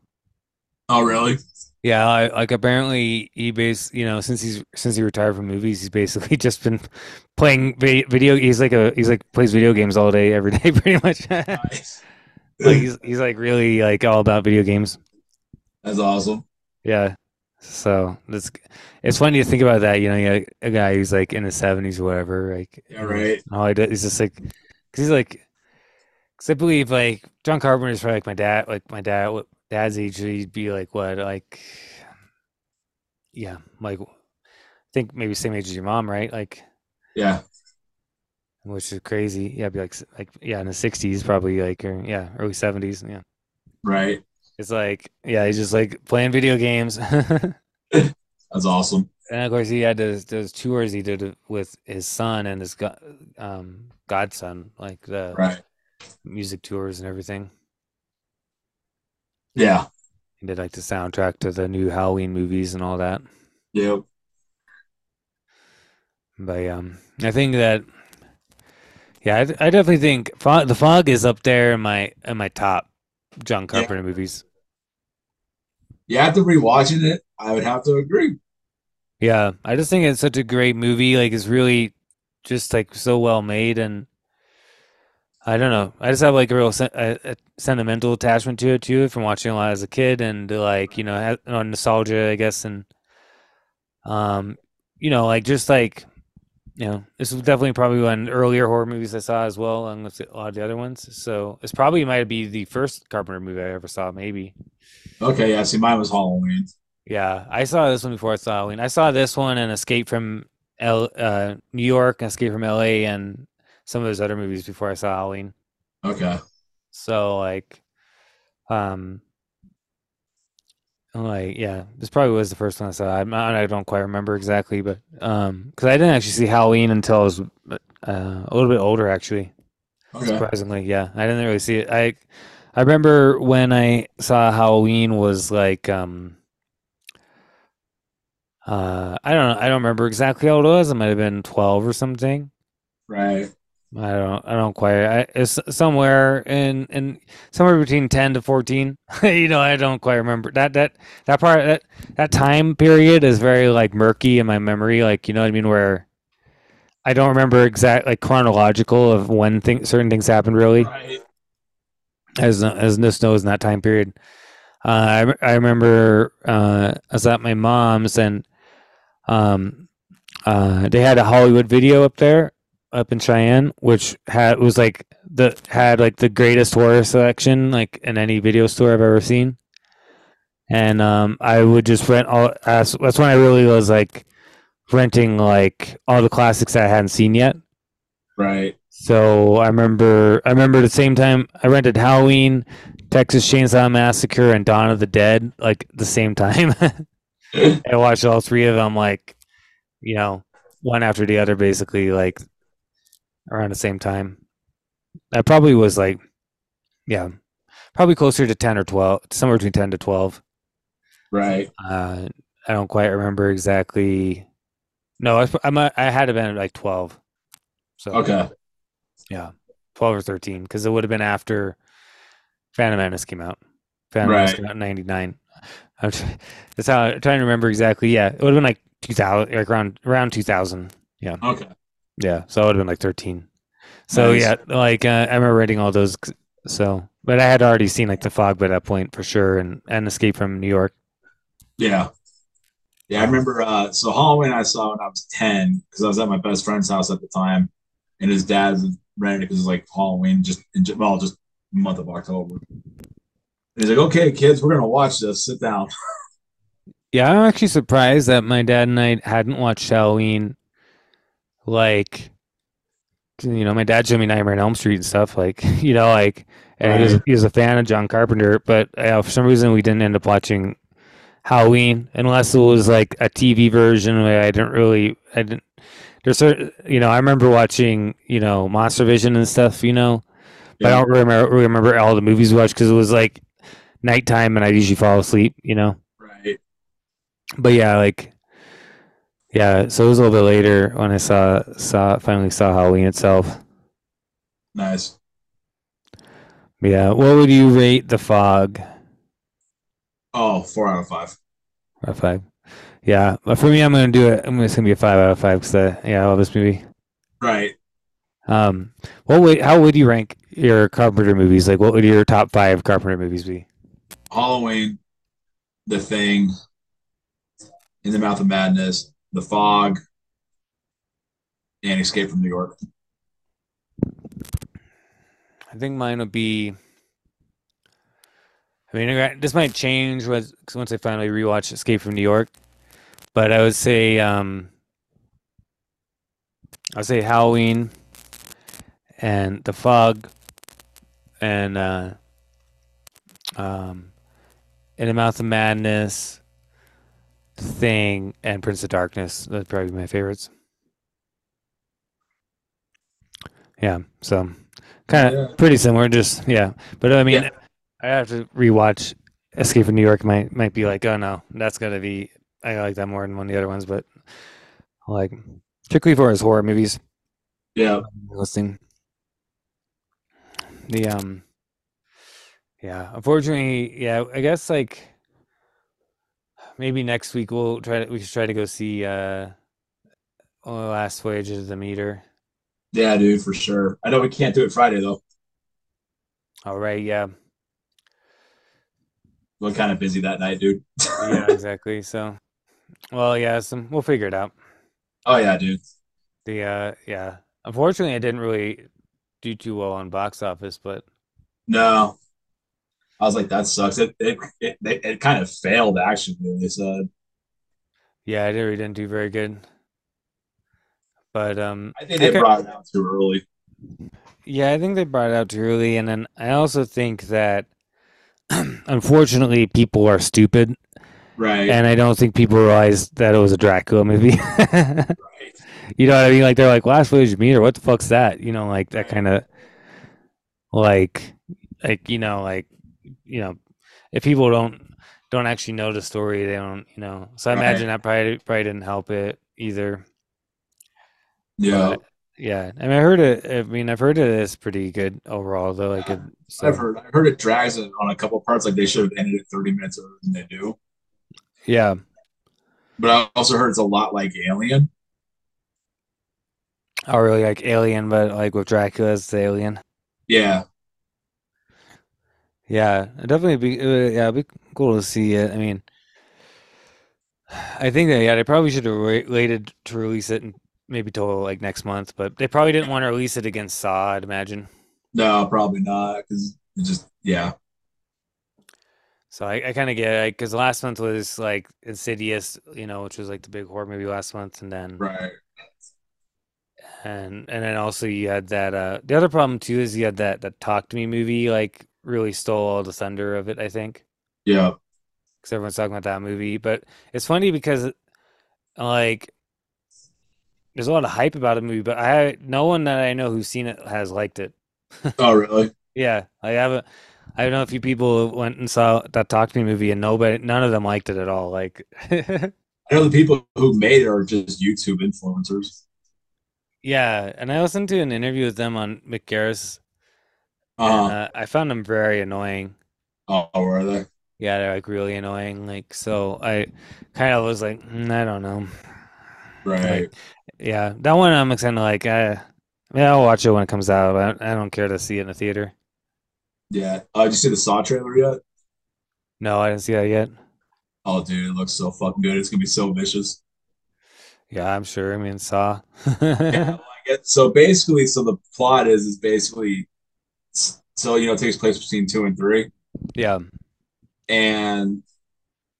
Speaker 2: Oh really?
Speaker 1: Yeah, I, like apparently he base, you know, since he's since he retired from movies, he's basically just been playing video. He's like a he's like plays video games all day, every day, pretty much. like he's he's like really like all about video games.
Speaker 2: That's awesome.
Speaker 1: Yeah. So that's it's funny to think about that. You know, you a guy who's like in his seventies or whatever. Like,
Speaker 2: Yeah, right.
Speaker 1: all he does is just like, because he's like, because I believe like John Carpenter is probably like my dad, like my dad, dad's age. He'd be like what, like, yeah, like I think maybe same age as your mom, right? Like,
Speaker 2: Yeah.
Speaker 1: which is crazy. Yeah, be like like yeah, in the sixties probably like or yeah, early seventies. Yeah,
Speaker 2: Right.
Speaker 1: it's like yeah, he's just like playing video games.
Speaker 2: That's awesome.
Speaker 1: And of course, he had those, those tours he did with his son and his go- um, godson, like the
Speaker 2: Right.
Speaker 1: music tours and everything.
Speaker 2: Yeah.
Speaker 1: He did like the soundtrack to the new Halloween movies and all that.
Speaker 2: Yep.
Speaker 1: But um, I think that yeah, I, I definitely think Fog, the Fog is up there in my in my top John Carpenter movies.
Speaker 2: Yeah. After rewatching it, I would have to agree.
Speaker 1: Yeah, I just think it's such a great movie. Like, it's really just like so well made, and I don't know. I just have like a real sen- a, a sentimental attachment to it too, from watching a lot as a kid, and like you know, ha- you know, nostalgia, I guess, and um, you know, like just like you know, this was definitely probably one of the earlier horror movies I saw as well, along with a lot of the other ones. So it's probably might be the first Carpenter movie I ever saw, maybe.
Speaker 2: Okay. Yeah. See, mine was Halloween.
Speaker 1: Yeah, I saw this one before I saw Halloween. I saw this one and Escape from L uh New York, Escape from LA, and some of those other movies before I saw Halloween.
Speaker 2: Okay.
Speaker 1: So like, um, like yeah, this probably was the first one I saw. Not, I don't quite remember exactly, but um, because I didn't actually see Halloween until I was uh, a little bit older, actually.
Speaker 2: Okay.
Speaker 1: Surprisingly, yeah, I didn't really see it. I I remember when I saw Halloween was like um uh I don't know, I don't remember exactly how old I was. I might have been 12 or something.
Speaker 2: Right.
Speaker 1: I don't I don't quite I it's somewhere in in somewhere between 10 to 14. You know, I don't quite remember. That that that part that that time period is very like murky in my memory, like you know what I mean where I don't remember exact like chronological of when things certain things happened really
Speaker 2: Right.
Speaker 1: as as this knows in that time period. Uh, I I remember uh, I was at my mom's and um uh they had a Hollywood video up there up in Cheyenne, which had was like the had like the greatest horror selection like in any video store I've ever seen. And um I would just rent all that's, that's when I really was like renting like all the classics that I hadn't seen yet.
Speaker 2: Right.
Speaker 1: So I remember I remember the same time I rented Halloween, Texas Chainsaw Massacre, and Dawn of the Dead like the same time. I watched all three of them like, you know, one after the other basically like around the same time. I probably was like, yeah, probably closer to ten or twelve, somewhere between ten to twelve.
Speaker 2: Right.
Speaker 1: Uh, I don't quite remember exactly. No, I I, might, I had to been like twelve. So
Speaker 2: Okay.
Speaker 1: Yeah, twelve or thirteen, because it would have been after Phantom Menace came out. Phantom
Speaker 2: Right.
Speaker 1: Menace came out in '99. I'm That's how I'm trying to remember exactly. Yeah, it would have been like 2000, like around around 2000. Yeah,
Speaker 2: Okay.
Speaker 1: Yeah. So I would have been like 13. So
Speaker 2: Nice.
Speaker 1: yeah, like uh, I remember reading all those. So, but I had already seen like the fog by that point for sure, and and Escape from New York.
Speaker 2: Yeah. Yeah, I remember. Uh, so Halloween I saw when I was ten because I was at my best friend's house at the time, and his dad rented it because it was like Halloween, just in, well, just month of October. And he's like, "Okay, kids, we're gonna watch this. Sit down."
Speaker 1: Yeah, I'm actually surprised that my dad and I hadn't watched Halloween like you know, my dad showed me Nightmare on Elm Street and stuff. Like, you know, like, and he was he was a fan of John Carpenter, but uh, for some reason we didn't end up watching Halloween unless it was like a TV version where I didn't really I didn't there's certain you know I remember watching you know Monster Vision and stuff you know but I don't remember remember all the movies we watched because it was like nighttime and I usually fall asleep you know
Speaker 2: Right.
Speaker 1: but yeah like yeah so it was a little bit later when I saw saw finally saw Halloween itself
Speaker 2: Nice.
Speaker 1: Yeah what would you rate The Fog
Speaker 2: Oh, four out of five.
Speaker 1: out of five yeah but for me I'm gonna do it I'm gonna, it's gonna be a five out of five because yeah I love this movie.
Speaker 2: Right.
Speaker 1: Um, what would how would you rank your Carpenter movies? Like, what would your top five Carpenter movies be?
Speaker 2: Halloween, The Thing, In the Mouth of Madness, The Fog, and Escape from New York.
Speaker 1: I think mine would be. I mean, this might change once I finally rewatch Escape from New York, but I would say um, I would say Halloween, and The Fog, and uh, um, In the Mouth of Madness, Thing, and Prince of Darkness. That'd probably be my favorites. Yeah, so kind of
Speaker 2: Yeah.
Speaker 1: pretty similar, just yeah. But I mean,
Speaker 2: Yeah.
Speaker 1: I have to rewatch Escape from New York. Might might be like, oh no, that's gonna be. I like that more than one of the other ones, but like particularly for his horror movies.
Speaker 2: Yeah.
Speaker 1: Listening, the um, yeah. Unfortunately, yeah. I guess like maybe next week we'll try to we should try to go see uh, Last Voyages of the Demeter.
Speaker 2: Yeah, dude, for sure. I know we can't do it Friday though.
Speaker 1: All right, yeah.
Speaker 2: We're kind of busy that night, dude.
Speaker 1: yeah, exactly. So, well, yeah, some we'll figure it out.
Speaker 2: oh yeah, dude.
Speaker 1: The uh, yeah. Unfortunately, I didn't really do too well on box office, but
Speaker 2: No. I was like, that sucks. It it it, it, it kind of failed actually. They said.
Speaker 1: yeah, I really didn't do very good. But um,
Speaker 2: I think they
Speaker 1: Okay.
Speaker 2: brought it out too early.
Speaker 1: yeah, I think they brought it out too early, and then I also think that unfortunately people are stupid,
Speaker 2: Right.
Speaker 1: and I don't think people realize that it was a Dracula movie.
Speaker 2: right.
Speaker 1: You know what I mean? Like they're like last voyage of Demeter. What the fuck's that? You know, like that kind of like like you know like you know if people don't don't actually know the story, they don't you know. So I
Speaker 2: Right.
Speaker 1: imagine that probably probably didn't help it either.
Speaker 2: Yeah.
Speaker 1: But yeah, I mean I heard it. I mean I've heard it is pretty good overall though. Like it, so,
Speaker 2: I've heard I heard it drags on a couple parts. Like they should have ended it 30 minutes earlier than they do.
Speaker 1: yeah.
Speaker 2: But I also heard it's a lot like Alien.
Speaker 1: Oh really like Alien, but like with Dracula as the alien.
Speaker 2: Yeah.
Speaker 1: Yeah, it'd definitely be uh, yeah, it'd be cool to see it. I mean, I think that yeah, they probably should have wa- waited to release it and maybe till like next month, but they probably didn't want to release it against Saw, I'd imagine.
Speaker 2: No, probably not. Because it just yeah.
Speaker 1: So I, I kind of get it because last month was like Insidious, you know, which was like the big horror movie last month, and then
Speaker 2: Right.
Speaker 1: and and then also you had that. uh The other problem too is you had that that Talk to Me movie like really stole all the thunder of it. I think.
Speaker 2: Yeah.
Speaker 1: because everyone's talking about that movie. But it's funny because like there's a lot of hype about the movie, but I no one that I know who's seen it has liked it.
Speaker 2: Oh really?
Speaker 1: Yeah, I haven't. I know a few people who went and saw that Talk to Me movie, and nobody, none of them liked it at all. Like,
Speaker 2: I know the people who made it are just YouTube influencers.
Speaker 1: yeah, and I listened to an interview with them on Mick Garris, and
Speaker 2: Uh-huh.
Speaker 1: uh, I found them very annoying.
Speaker 2: Oh, were they?
Speaker 1: Yeah, they're like really annoying. Like, so I kind of was like, "Mm, I don't know.
Speaker 2: Right.
Speaker 1: Like, yeah, that one I'm kind of like, I yeah, I'll watch it when it comes out. I, I don't care to see it in the theater.
Speaker 2: yeah. Uh, did you see the Saw trailer yet?
Speaker 1: No, I didn't see that yet.
Speaker 2: Oh, dude, it looks so fucking good. It's gonna be so vicious.
Speaker 1: Yeah, I'm sure. I mean, Saw.
Speaker 2: Yeah, like it. So basically, so the plot is is basically so you know it takes place between two and three,
Speaker 1: yeah,
Speaker 2: and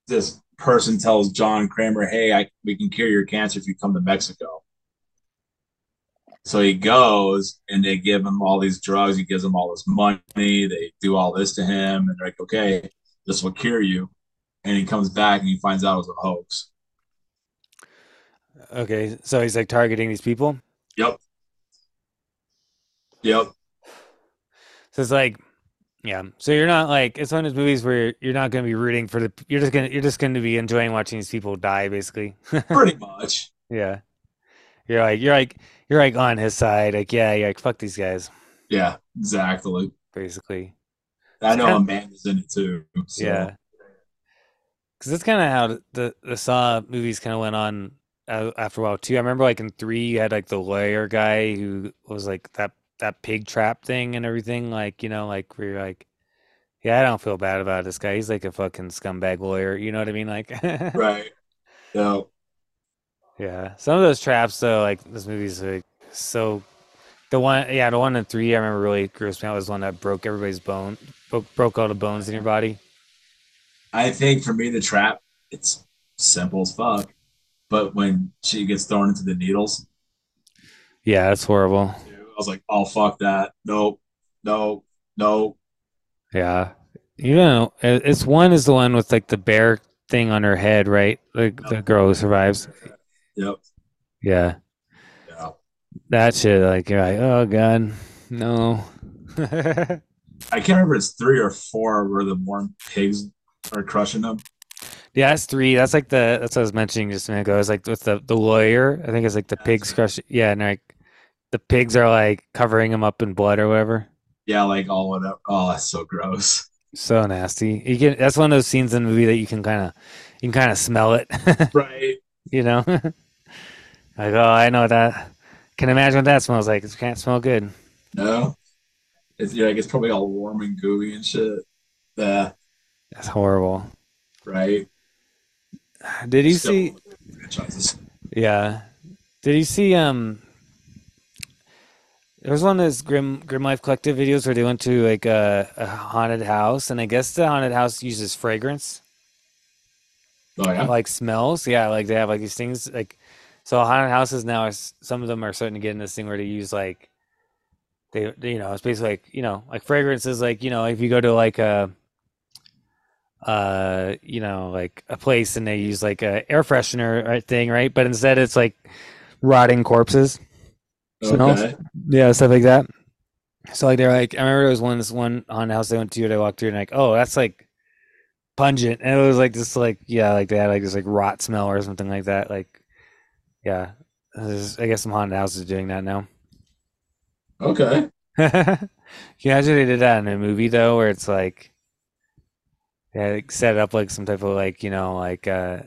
Speaker 2: this person tells John Kramer, "Hey, I we can cure your cancer if you come to Mexico." So he goes and they give him all these drugs. He gives them all this money. They do all this to him, and they're like, "Okay, this will cure you." And he comes back and he finds out it was a hoax.
Speaker 1: Okay, so he's like targeting these people.
Speaker 2: Yep. Yep.
Speaker 1: So it's like, yeah. So you're not like it's one of those movies where you're, you're not going to be rooting for the. You're just gonna you're just going to be enjoying watching these people die, basically.
Speaker 2: Pretty much.
Speaker 1: yeah. You're like you're like you're like on his side. Like yeah, you're like fuck these guys,
Speaker 2: Yeah, exactly.
Speaker 1: basically.
Speaker 2: I know. Amanda's in it too. So.
Speaker 1: Yeah. Because that's kind of how the the Saw movies kind of went on uh, after a while too. I remember like in three, you had like the lawyer guy who was like that that pig trap thing and everything. Like you know, like where you're like, yeah, I don't feel bad about this guy. He's like a fucking scumbag lawyer. You know what I mean? Like,
Speaker 2: Right. Yeah.
Speaker 1: yeah. Some of those traps though, like this movie's like so. The one, yeah, the one in three, I remember really grossed me out was one that broke everybody's bone, broke, broke all the bones in your body.
Speaker 2: I think for me, the trap, it's simple as fuck. But when she gets thrown into the needles,
Speaker 1: Yeah, that's horrible.
Speaker 2: I was like, oh, fuck that. Nope. No. No.
Speaker 1: Yeah. You know, it's one is the one with like the bear thing on her head, right? Like the girl who survives.
Speaker 2: Yep.
Speaker 1: Yeah.
Speaker 2: Yeah.
Speaker 1: That shit, like, you're like, oh God, no.
Speaker 2: I can't remember it's three or four where the warm pigs are crushing them.
Speaker 1: yeah, that's three. That's like the, that's what I was mentioning just a minute ago. It's like with the, the lawyer, I think it's like the
Speaker 2: That's
Speaker 1: pigs
Speaker 2: right.
Speaker 1: crush. Yeah. And like the pigs are like covering him up in blood or whatever.
Speaker 2: Yeah, like all whatever. Oh, that's so gross.
Speaker 1: So nasty. You can, that's one of those scenes in the movie that you can kind of, you can kind of smell it.
Speaker 2: Right.
Speaker 1: you know like oh i know that can imagine what that smells like it can't smell good
Speaker 2: No. It's yeah, like it's probably all warm and gooey and shit. Yeah.
Speaker 1: that's horrible
Speaker 2: Right.
Speaker 1: did you
Speaker 2: Still
Speaker 1: see
Speaker 2: franchises.
Speaker 1: yeah did you see um there was one of those grim grim life collective videos where they went to like a, a haunted house and i guess the haunted house uses fragrance.
Speaker 2: Oh yeah.
Speaker 1: like smells. Yeah like they have like these things like so haunted houses now are, some of them are starting to get in this thing where they use like they, they you know it's basically like you know like fragrances like you know if you go to like a uh you know like a place and they use like a air freshener thing right? But instead it's like rotting corpses smells.
Speaker 2: Okay.
Speaker 1: yeah stuff like that so like they're like i remember there was one this one haunted house they went to and i walked through and like oh that's like pungent and it was like this like yeah like they had like this like rot smell or something like that like yeah There's- i guess some haunted houses are doing that now
Speaker 2: Okay.
Speaker 1: can you imagine they did that in a movie though where it's like they like, set up like some type of like you know like uh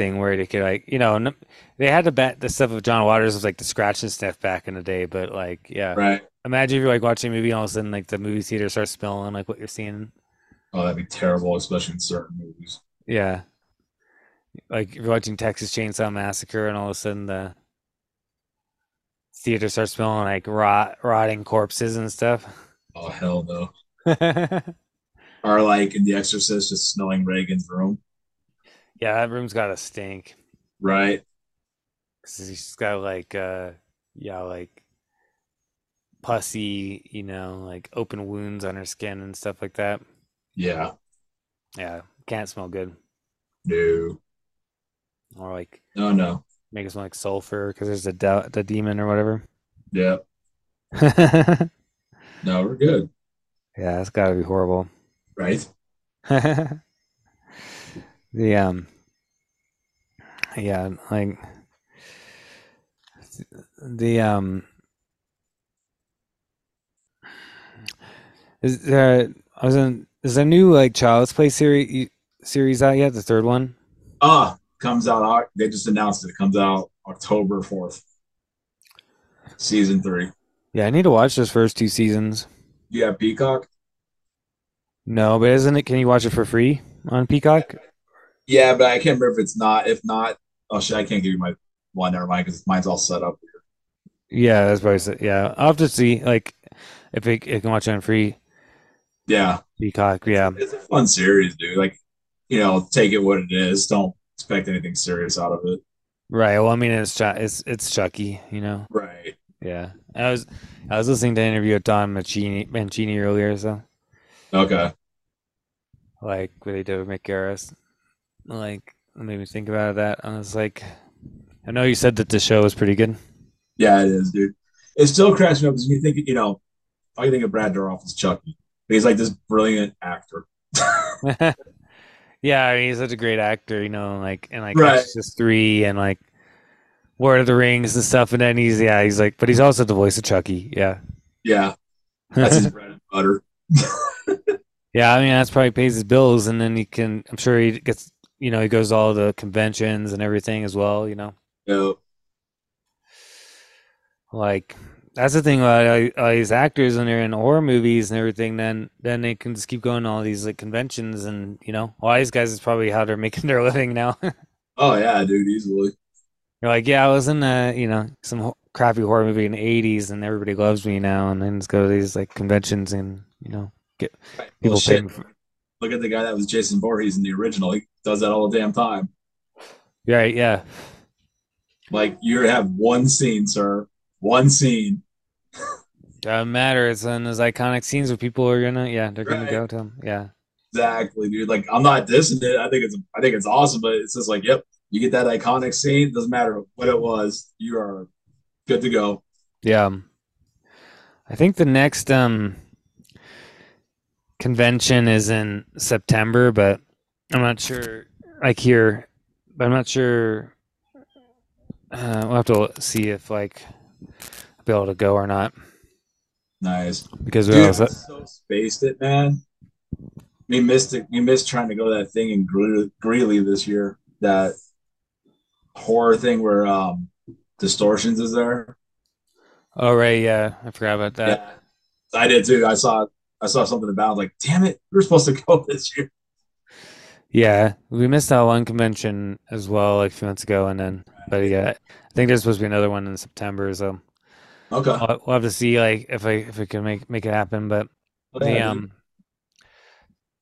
Speaker 1: thing where they could like you know they had the bat the stuff of john waters was like the scratch and sniff back in the day but like yeah
Speaker 2: Right.
Speaker 1: imagine if you're like watching a movie and all of a sudden like the movie theater starts smelling like what you're seeing
Speaker 2: Oh, that'd be terrible, especially in certain movies.
Speaker 1: Yeah. Like if you're watching Texas Chainsaw Massacre and all of a sudden the theater starts smelling like rot rotting corpses and stuff.
Speaker 2: Oh hell no. Or like in The Exorcist, just smelling Regan's room.
Speaker 1: That room's gotta stink.
Speaker 2: Right.
Speaker 1: Cause she's got like uh yeah, like pussy, you know, like open wounds on her skin and stuff like that.
Speaker 2: Yeah.
Speaker 1: Yeah. Can't smell good.
Speaker 2: No.
Speaker 1: Or like
Speaker 2: No, no.
Speaker 1: make it smell like sulfur because there's a de- the demon or whatever.
Speaker 2: Yeah.
Speaker 1: yeah,
Speaker 2: No, we're good.
Speaker 1: Yeah, that's gotta be horrible.
Speaker 2: Right.
Speaker 1: the um yeah like the um is there I was in is a new like Child's Play series series out yet the third one
Speaker 2: Ah, comes out. They just announced it. It comes out October 4th. Season three.
Speaker 1: yeah I need to watch those first two seasons
Speaker 2: Do you have Peacock?
Speaker 1: no but isn't it can you watch it for free on Peacock
Speaker 2: Yeah, but I can't remember if it's not. If not, oh shit, I can't give you my one. Never mind, because mine's all set up.
Speaker 1: yeah that's probably s- yeah I'll have to see like if it, it can watch it on free
Speaker 2: Yeah,
Speaker 1: Peacock yeah
Speaker 2: it's a fun series, dude. Like, you know, take it what it is. Don't expect anything serious out of it.
Speaker 1: Right. Well, I mean, it's it's it's Chucky, you know.
Speaker 2: Right.
Speaker 1: Yeah, I was I was listening to an interview with Don Mancini, Mancini earlier, so
Speaker 2: Okay.
Speaker 1: like what they did with Mick Garris, like made me think about that. I was like, I know you said that the show was pretty good.
Speaker 2: Yeah, it is, dude. It still cracks me up because you think, you know, I think of Brad Dourif as Chucky. He's like this brilliant actor.
Speaker 1: yeah, I mean, he's such a great actor, you know, like and like
Speaker 2: Right.
Speaker 1: Exorcist three and like Lord of the Rings and stuff, and then he's yeah, he's like, but he's also the voice of Chucky. Yeah,
Speaker 2: Yeah, that's his bread and butter.
Speaker 1: yeah. I mean, that's probably pays his bills, and then he can. I'm sure he gets, you know, he goes to all the conventions and everything as well. You know,
Speaker 2: know,
Speaker 1: like that's the thing about all, all these actors when they're in horror movies and everything. Then then they can just keep going to all these like conventions, and you know, all these guys is probably how they're making their living now.
Speaker 2: oh yeah, dude, easily.
Speaker 1: You're like, yeah, I was in a, you know, some crappy horror movie in the '80s, and everybody loves me now, and then just go to these like conventions and you know get people
Speaker 2: Well,
Speaker 1: pay for.
Speaker 2: Look at the guy that was Jason Voorhees in the original. He does that all the damn time.
Speaker 1: Right? Yeah,
Speaker 2: Like you have one scene, sir. One scene.
Speaker 1: doesn't matter. It's in those iconic scenes where people are gonna, yeah, they're gonna go to them. Yeah,
Speaker 2: Exactly, dude. Like I'm not dissing it. I think it's I think it's awesome, but it's just like, yep, you get that iconic scene. Doesn't matter what it was. You are good to go.
Speaker 1: yeah. I think the next um convention is in September, but I'm not sure. Like here, but I'm not sure. Uh, we'll have to see if like I'll be able to go or not
Speaker 2: Nice.
Speaker 1: because we
Speaker 2: Dude, so spaced it, man. We missed it. We missed trying to go to that thing in Gre- Greeley this year. That horror thing where um distortions is there.
Speaker 1: Oh right, yeah, I forgot about that.
Speaker 2: Yeah, I did too. I saw I saw something about. it. Like, damn it, we were supposed to go this year.
Speaker 1: Yeah, we missed that one convention as well, like a few months ago, and then but yeah, I think there's supposed to be another one in September, so
Speaker 2: Okay.
Speaker 1: I'll, we'll have to see like if I if we can make make it happen. But the
Speaker 2: Yeah,
Speaker 1: um,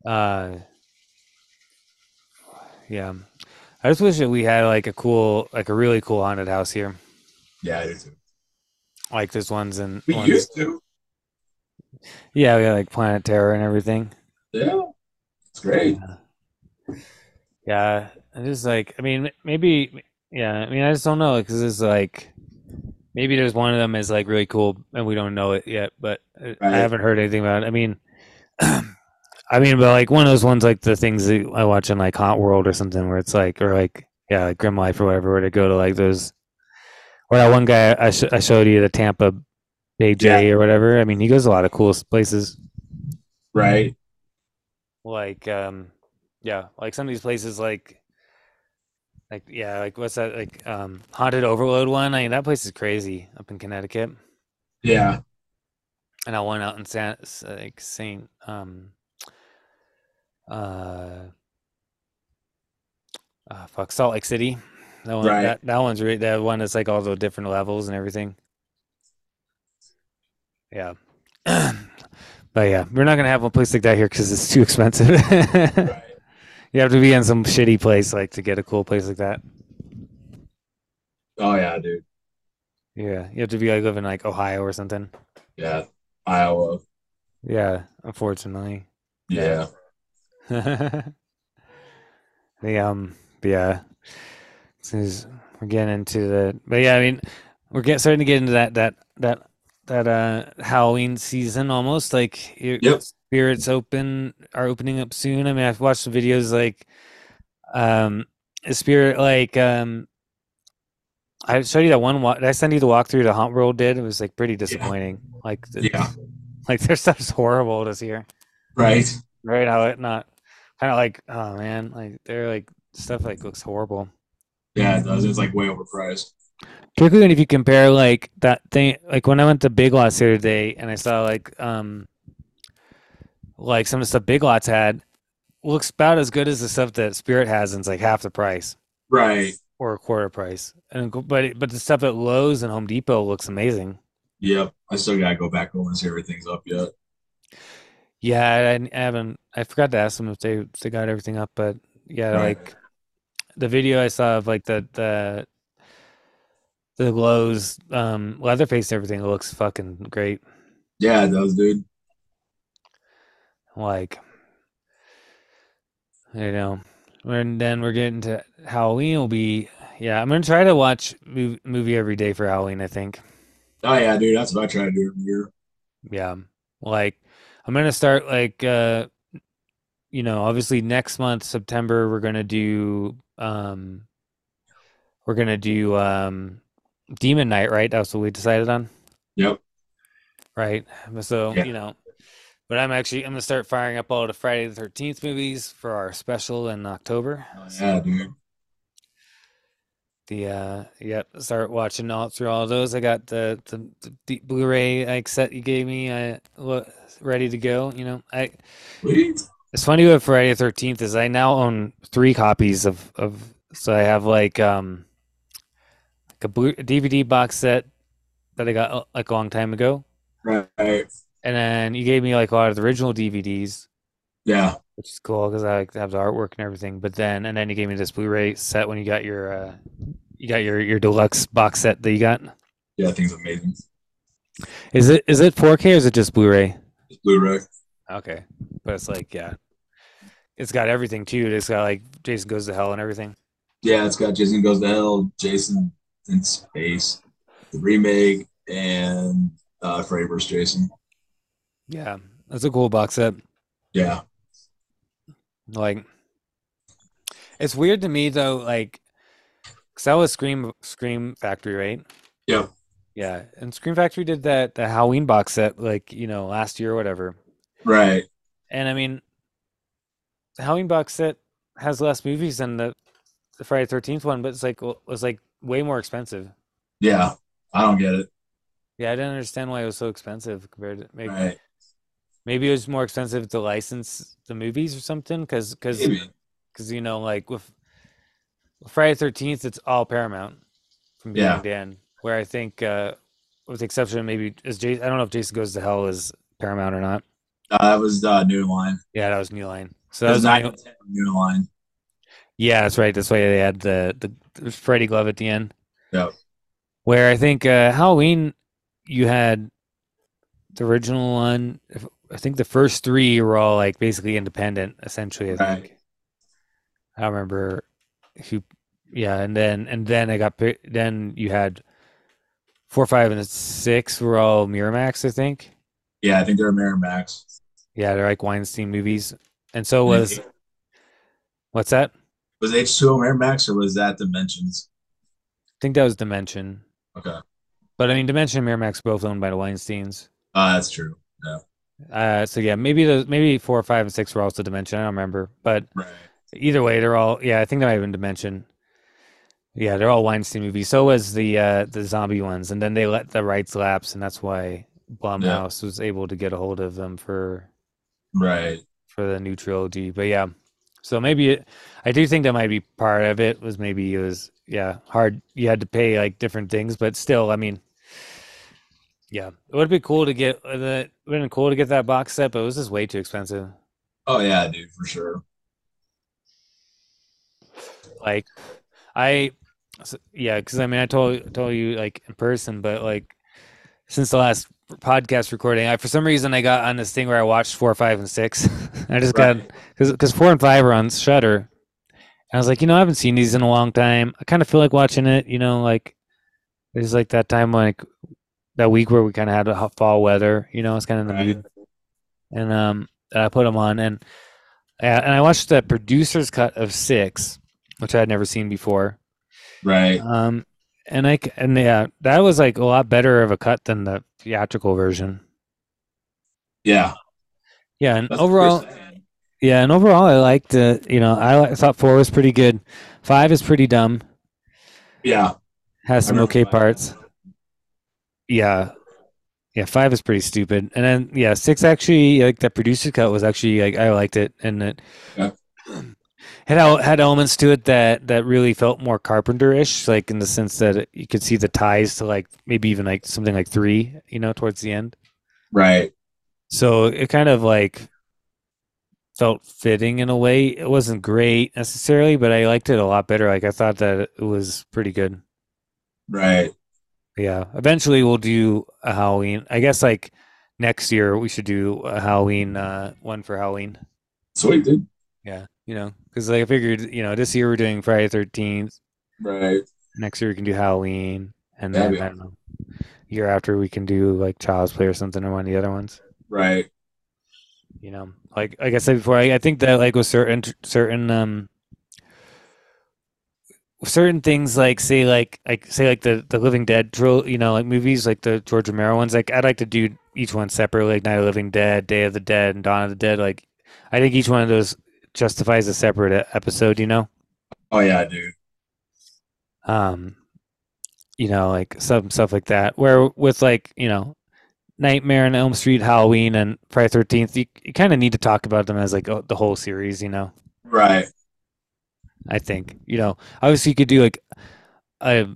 Speaker 1: uh, yeah, I just wish that we had like a cool, like a really cool haunted house here,
Speaker 2: yeah, I do too.
Speaker 1: like there's ones in
Speaker 2: We
Speaker 1: ones-
Speaker 2: used to.
Speaker 1: yeah, we got like Planet Terror and everything.
Speaker 2: Yeah, it's great.
Speaker 1: Yeah, I just like I mean maybe yeah I mean I just don't know because it's like maybe there's one of them is like really cool and we don't know it yet, but uh, I haven't heard anything about it. I mean, I mean, but like one of those ones like the things that I watch in like Haunt World or something where it's like or like yeah like Grim Life or whatever where they go to like those or that one guy I sh- I showed you the Tampa Bay J or whatever. I mean, he goes a lot of cool places
Speaker 2: Right.
Speaker 1: like um yeah like some of these places like like yeah like what's that like um haunted overload one i mean that place is crazy up in connecticut
Speaker 2: Yeah.
Speaker 1: and i went out in san like saint um uh uh fuck salt lake city that one
Speaker 2: Right.
Speaker 1: that, that one's really that one that's like all the different levels and everything yeah but yeah we're not gonna have a place like that here because it's too expensive
Speaker 2: Right.
Speaker 1: You have to be in some shitty place like to get a cool place like that.
Speaker 2: Oh yeah, dude.
Speaker 1: Yeah, you have to be like live in like Ohio or something.
Speaker 2: Yeah. Iowa.
Speaker 1: Yeah, unfortunately.
Speaker 2: Yeah.
Speaker 1: the um, yeah, is we're getting into the. But yeah, I mean, we're getting starting to get into that that that that uh Halloween season almost. Like your
Speaker 2: Yep.
Speaker 1: Spirits open are opening up soon. I mean, I've watched some videos like um, a spirit like um. I showed you that one. Wa- did I send you the walkthrough the Haunt World did? It was like pretty disappointing. Like, the,
Speaker 2: Yeah.
Speaker 1: like their stuff's horrible this year.
Speaker 2: Right.
Speaker 1: Right? How it not kind of like oh man, like they're like stuff like looks horrible.
Speaker 2: Yeah, it does. It's like way overpriced.
Speaker 1: Particularly if you compare like that thing, like when I went to Big Lots the other day and I saw like um like some of the stuff Big Lots had looks about as good as the stuff that Spirit has and it's like half the price
Speaker 2: Right.
Speaker 1: or a quarter price. And but but the stuff at Lowe's and Home Depot looks amazing.
Speaker 2: Yep. I still gotta go back home and see everything's up yet.
Speaker 1: Yeah, I, I haven't. I forgot to ask them if they if they got everything up, but yeah,
Speaker 2: Right.
Speaker 1: like the video I saw of like the the the glows, um, Leatherface, everything looks fucking great.
Speaker 2: Yeah, it does, dude.
Speaker 1: Like, you know, and then we're getting to Halloween. Will be yeah. I'm gonna try to watch mov- movie every day for Halloween. I think.
Speaker 2: Oh yeah, dude. That's what I try to do every year.
Speaker 1: Yeah, like I'm gonna start like uh, you know, obviously next month September we're gonna do um, we're gonna do um, Demon Knight, right? That's what we decided on.
Speaker 2: Yep.
Speaker 1: Right. So
Speaker 2: Yeah.
Speaker 1: you know, but I'm actually I'm gonna start firing up all the Friday the Thirteenth movies for our special in October.
Speaker 2: Oh, yeah, dude.
Speaker 1: The uh, yeah, start watching all through all those. I got the the, the D- Blu-ray like set you gave me. I wa- ready to go. You know, I
Speaker 2: Sweet.
Speaker 1: it's funny with Friday the Thirteenth is I now own three copies of of so I have like um like a, blue, a DVD box set that I got uh, like a long time ago,
Speaker 2: Right.
Speaker 1: And then you gave me like a lot of the original DVDs,
Speaker 2: Yeah.
Speaker 1: which is cool because I like have the artwork and everything. But then and then you gave me this Blu-ray set when you got your uh you got your your deluxe box set that you got.
Speaker 2: Yeah, thing's amazing.
Speaker 1: Is it is it 4K or is it just Blu-ray?
Speaker 2: It's Blu-ray.
Speaker 1: Okay, but it's like yeah, it's got everything too. It's got like Jason Goes to Hell and everything.
Speaker 2: Yeah, it's got Jason Goes to Hell, Jason in Space, the remake, and uh, Freddy vs. Jason.
Speaker 1: Yeah, that's a cool box set.
Speaker 2: Yeah.
Speaker 1: Like, it's weird to me though. Like, cause that was Scream Scream Factory, right?
Speaker 2: Yeah.
Speaker 1: Yeah, and Scream Factory did that the Halloween box set like you know last year or whatever.
Speaker 2: Right.
Speaker 1: And I mean, the Halloween box set has less movies than the the Friday Thirteenth one, but it's like was like way more expensive.
Speaker 2: Yeah. I don't get it.
Speaker 1: Yeah, I didn't understand why it was so expensive compared to maybe
Speaker 2: Right.
Speaker 1: Maybe it was more expensive to license the movies or something because because because you know like with Friday Thirteenth it's all Paramount from
Speaker 2: Yeah.
Speaker 1: beginning end. Where I think uh, with the exception of maybe is Jason, I don't know if Jason Goes to Hell is Paramount or not.
Speaker 2: Uh, that was uh, New Line.
Speaker 1: Yeah, that was New Line. So
Speaker 2: That
Speaker 1: that
Speaker 2: was
Speaker 1: was the
Speaker 2: nine
Speaker 1: only-
Speaker 2: and ten New Line.
Speaker 1: yeah, that's right. That's why they had the the, Freddy glove at the end.
Speaker 2: Yep.
Speaker 1: Where I think uh, Halloween, you had the original one. if- I think the first three were all like basically independent, essentially. I
Speaker 2: Right.
Speaker 1: think. I remember who. Yeah, and then and then I got then you had four, five, and six were all Miramax. I think.
Speaker 2: Yeah, I think they're Miramax.
Speaker 1: Yeah, they're like Weinstein movies, and so was what's that?
Speaker 2: Was H2O Miramax or was that Dimensions?
Speaker 1: I think that was Dimension.
Speaker 2: Okay.
Speaker 1: But I mean, Dimension and Miramax both owned by the Weinsteins.
Speaker 2: Uh, that's true. Yeah.
Speaker 1: Uh, so yeah, maybe the maybe four, five, and six were also Dimension. I don't remember, but
Speaker 2: Right.
Speaker 1: either way, they're all yeah. I think they might have been Dimension. Yeah, they're all Weinstein movies. So was the uh, the zombie ones, and then they let the rights lapse, and that's why Blumhouse was able to get a hold of them for
Speaker 2: Right.
Speaker 1: for the new trilogy. But yeah, so maybe it, I do think that might be part of it. Was maybe it was yeah hard. You had to pay like different things, but still, I mean, yeah, it would be cool to get uh, the. Would been cool to get that box set, but it was just way too expensive.
Speaker 2: Oh yeah, dude, for sure.
Speaker 1: Like, I, yeah, because I mean, I told told you like in person, but like since the last podcast recording, I for some reason I got on this thing where I watched four, five, and six. I just got
Speaker 2: Right.
Speaker 1: because because four and five are on Shudder. I was like, you know, I haven't seen these in a long time. I kind of feel like watching it. You know, like it's like that time like that week where we kind of had a hot fall weather. You know, it's kind of in the
Speaker 2: Right.
Speaker 1: mood. And um, I put them on, and uh, and I watched the producer's cut of six, which I had never seen before.
Speaker 2: Right.
Speaker 1: Um, and I and yeah, that was like a lot better of a cut than the theatrical version.
Speaker 2: Yeah.
Speaker 1: Yeah, and
Speaker 2: That's
Speaker 1: overall, yeah, and overall, I liked the. You know, I thought four was pretty good. Five is pretty dumb.
Speaker 2: Yeah.
Speaker 1: Has some okay
Speaker 2: five.
Speaker 1: parts. Yeah, yeah, five is pretty stupid, and then yeah, six actually like the producer cut was actually like I liked it, and it
Speaker 2: Yeah.
Speaker 1: had had elements to it that that really felt more Carpenter-ish, like in the sense that it, you could see the ties to like maybe even like something like three, you know, towards the end.
Speaker 2: Right.
Speaker 1: So it kind of like felt fitting in a way. It wasn't great necessarily, but I liked it a lot better. Like I thought that it was pretty good.
Speaker 2: Right.
Speaker 1: Yeah. Eventually we'll do a Halloween. I guess like next year we should do a Halloween uh, one for Halloween.
Speaker 2: Sweet, dude.
Speaker 1: Yeah. You know, because like I figured, you know, this year we're doing Friday Thirteenth.
Speaker 2: Right.
Speaker 1: Next year we can do Halloween, and then
Speaker 2: be
Speaker 1: I don't know. Year after we can do like Child's Play or something or one of the other ones.
Speaker 2: Right.
Speaker 1: You know, like like I said before, I, I think that like with certain certain um certain things like say like like say like the the Living Dead drill, you know, like movies like the George Romero ones. Like I'd like to do each one separately, like Night of the Living Dead, Day of the Dead, and Dawn of the Dead. Like I think each one of those justifies a separate episode. You know,
Speaker 2: Oh yeah, dude.
Speaker 1: um, you know, like some stuff like that. Where with like you know. Nightmare on Elm Street, Halloween, and Friday Thirteenth. You, you kind of need to talk about them as like oh, the whole series, you know.
Speaker 2: Right.
Speaker 1: I think you know. Obviously, you could do like a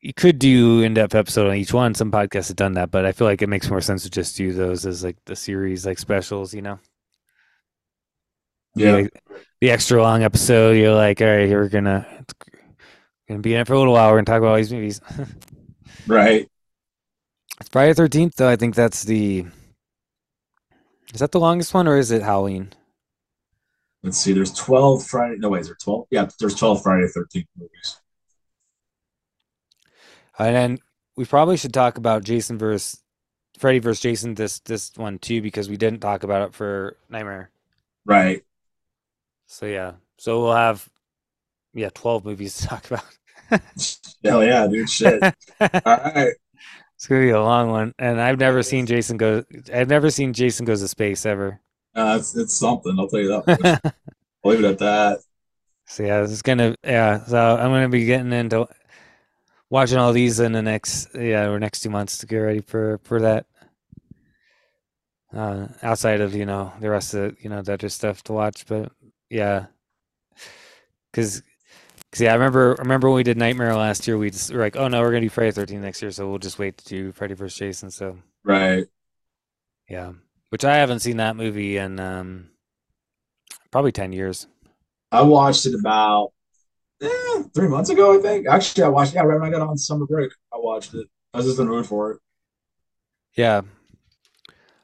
Speaker 1: you could do in-depth episode on each one. Some podcasts have done that, but I feel like it makes more sense to just do those as like the series, like specials. You know,
Speaker 2: Yeah.
Speaker 1: Like, the extra long episode. You're like, all right, we're gonna gonna be in it for a little while. We're gonna talk about all these movies.
Speaker 2: Right.
Speaker 1: Friday Thirteenth, though, I think that's the. Is that the longest one, or is it Halloween?
Speaker 2: Let's see. There's 12 Friday. No, wait, is there 12? Yeah, there's 12 Friday 13th movies.
Speaker 1: And then we probably should talk about Jason versus Freddy versus Jason this this one too because we didn't talk about it for Nightmare.
Speaker 2: Right.
Speaker 1: So yeah, so we'll have yeah twelve movies to talk about.
Speaker 2: Hell yeah, dude. Shit. All right.
Speaker 1: It's gonna be a long one, and I've never seen Jason go. I've never seen Jason goes to space ever.
Speaker 2: Uh, it's, it's something. I'll tell you that. I'll leave it at that.
Speaker 1: So yeah, it's gonna yeah. So I'm gonna be getting into watching all these in the next yeah or next two months to get ready for for that. Uh, outside of you know the rest of you know the other stuff to watch, but yeah, because cause yeah, I remember remember when we did Nightmare last year, we just were like, oh no, we're gonna do Friday Thirteenth next year, so we'll just wait to do Freddy vs Jason. So
Speaker 2: Right.
Speaker 1: yeah, which I haven't seen that movie in um probably ten years.
Speaker 2: I watched it about eh, three months ago, I think. Actually, I watched. Yeah, right when I got on summer break, I watched it. I was just in the mood for it.
Speaker 1: Yeah,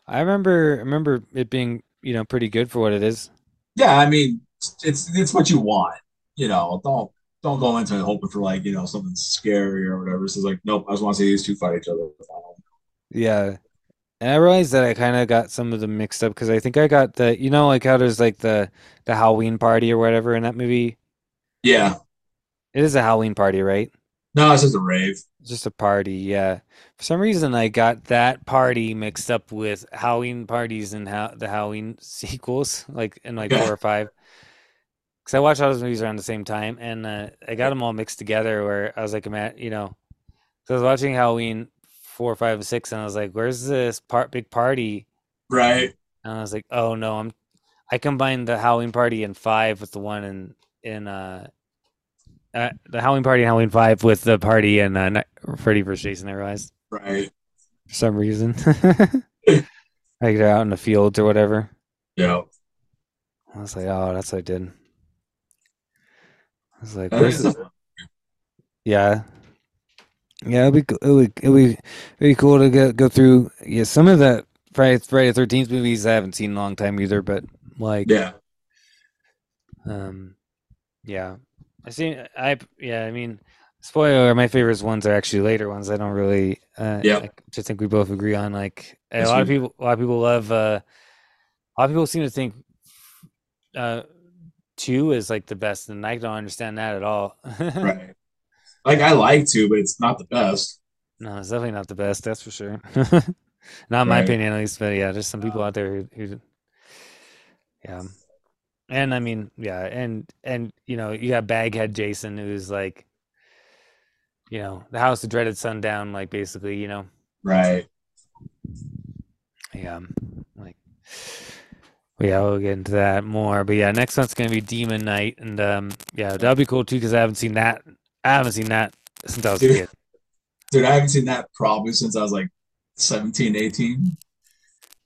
Speaker 1: I remember remember it being you know pretty good for what it is.
Speaker 2: Yeah, I mean, it's it's what you want. You know, don't don't go into it hoping for like you know something scary or whatever. It's like, nope. I just want to see these two fight each other.
Speaker 1: Yeah. And I realized that I kind of got some of them mixed up because I think I got the, you know, like how there's like the the Halloween party or whatever in that movie.
Speaker 2: Yeah.
Speaker 1: It is a Halloween party, right?
Speaker 2: No, it's just a rave.
Speaker 1: It's just a party, yeah. For some reason, I got that party mixed up with Halloween parties and how the Halloween sequels, like in like four or five. Because I watched all those movies around the same time, and uh, I got them all mixed together. Where I was like, man, you know, so I was watching Halloween four, five, and six, and I was like, "Where's this part big party?"
Speaker 2: Right.
Speaker 1: And I was like, "Oh no, I'm." I combined the Halloween party in five with the one in in uh, uh the Halloween party in Halloween five with the party in uh, Freddy vs Jason. I realized
Speaker 2: Right.
Speaker 1: for some reason, like they're out in the fields or whatever.
Speaker 2: Yeah.
Speaker 1: I was like, "Oh, that's what I did." I was like, "Where's yeah." Yeah, it'd be it would it would be cool to go go through. Yeah, some of the Friday Friday Thirteenth movies I haven't seen in a long time either, but like
Speaker 2: Yeah.
Speaker 1: Um, yeah, I see. I yeah, I mean, spoiler. My favorite ones are actually later ones. I don't really. Uh,
Speaker 2: Yep.
Speaker 1: I just think we both agree on. Like a
Speaker 2: Yes,
Speaker 1: lot of people, a lot of people love. Uh, a lot of people seem to think, uh, two is like the best, and I don't understand that at all.
Speaker 2: Right. Like I like to, but it's not the best.
Speaker 1: No, it's definitely not the best. That's for sure. not in my opinion, at least. But yeah, there's some people out there who, who yeah. And I mean, yeah, and and you know, you got Baghead Jason, who's like, you know, the House of Dreaded Sundown, like basically, you know,
Speaker 2: Right.
Speaker 1: yeah, like, yeah, we'll get into that more. But yeah, next one's gonna be Demon Knight, and um, yeah, that'll be cool too because I haven't seen that. I haven't seen that since I was a
Speaker 2: Dude.
Speaker 1: kid.
Speaker 2: Dude, I haven't seen that probably since I was like 17, 18.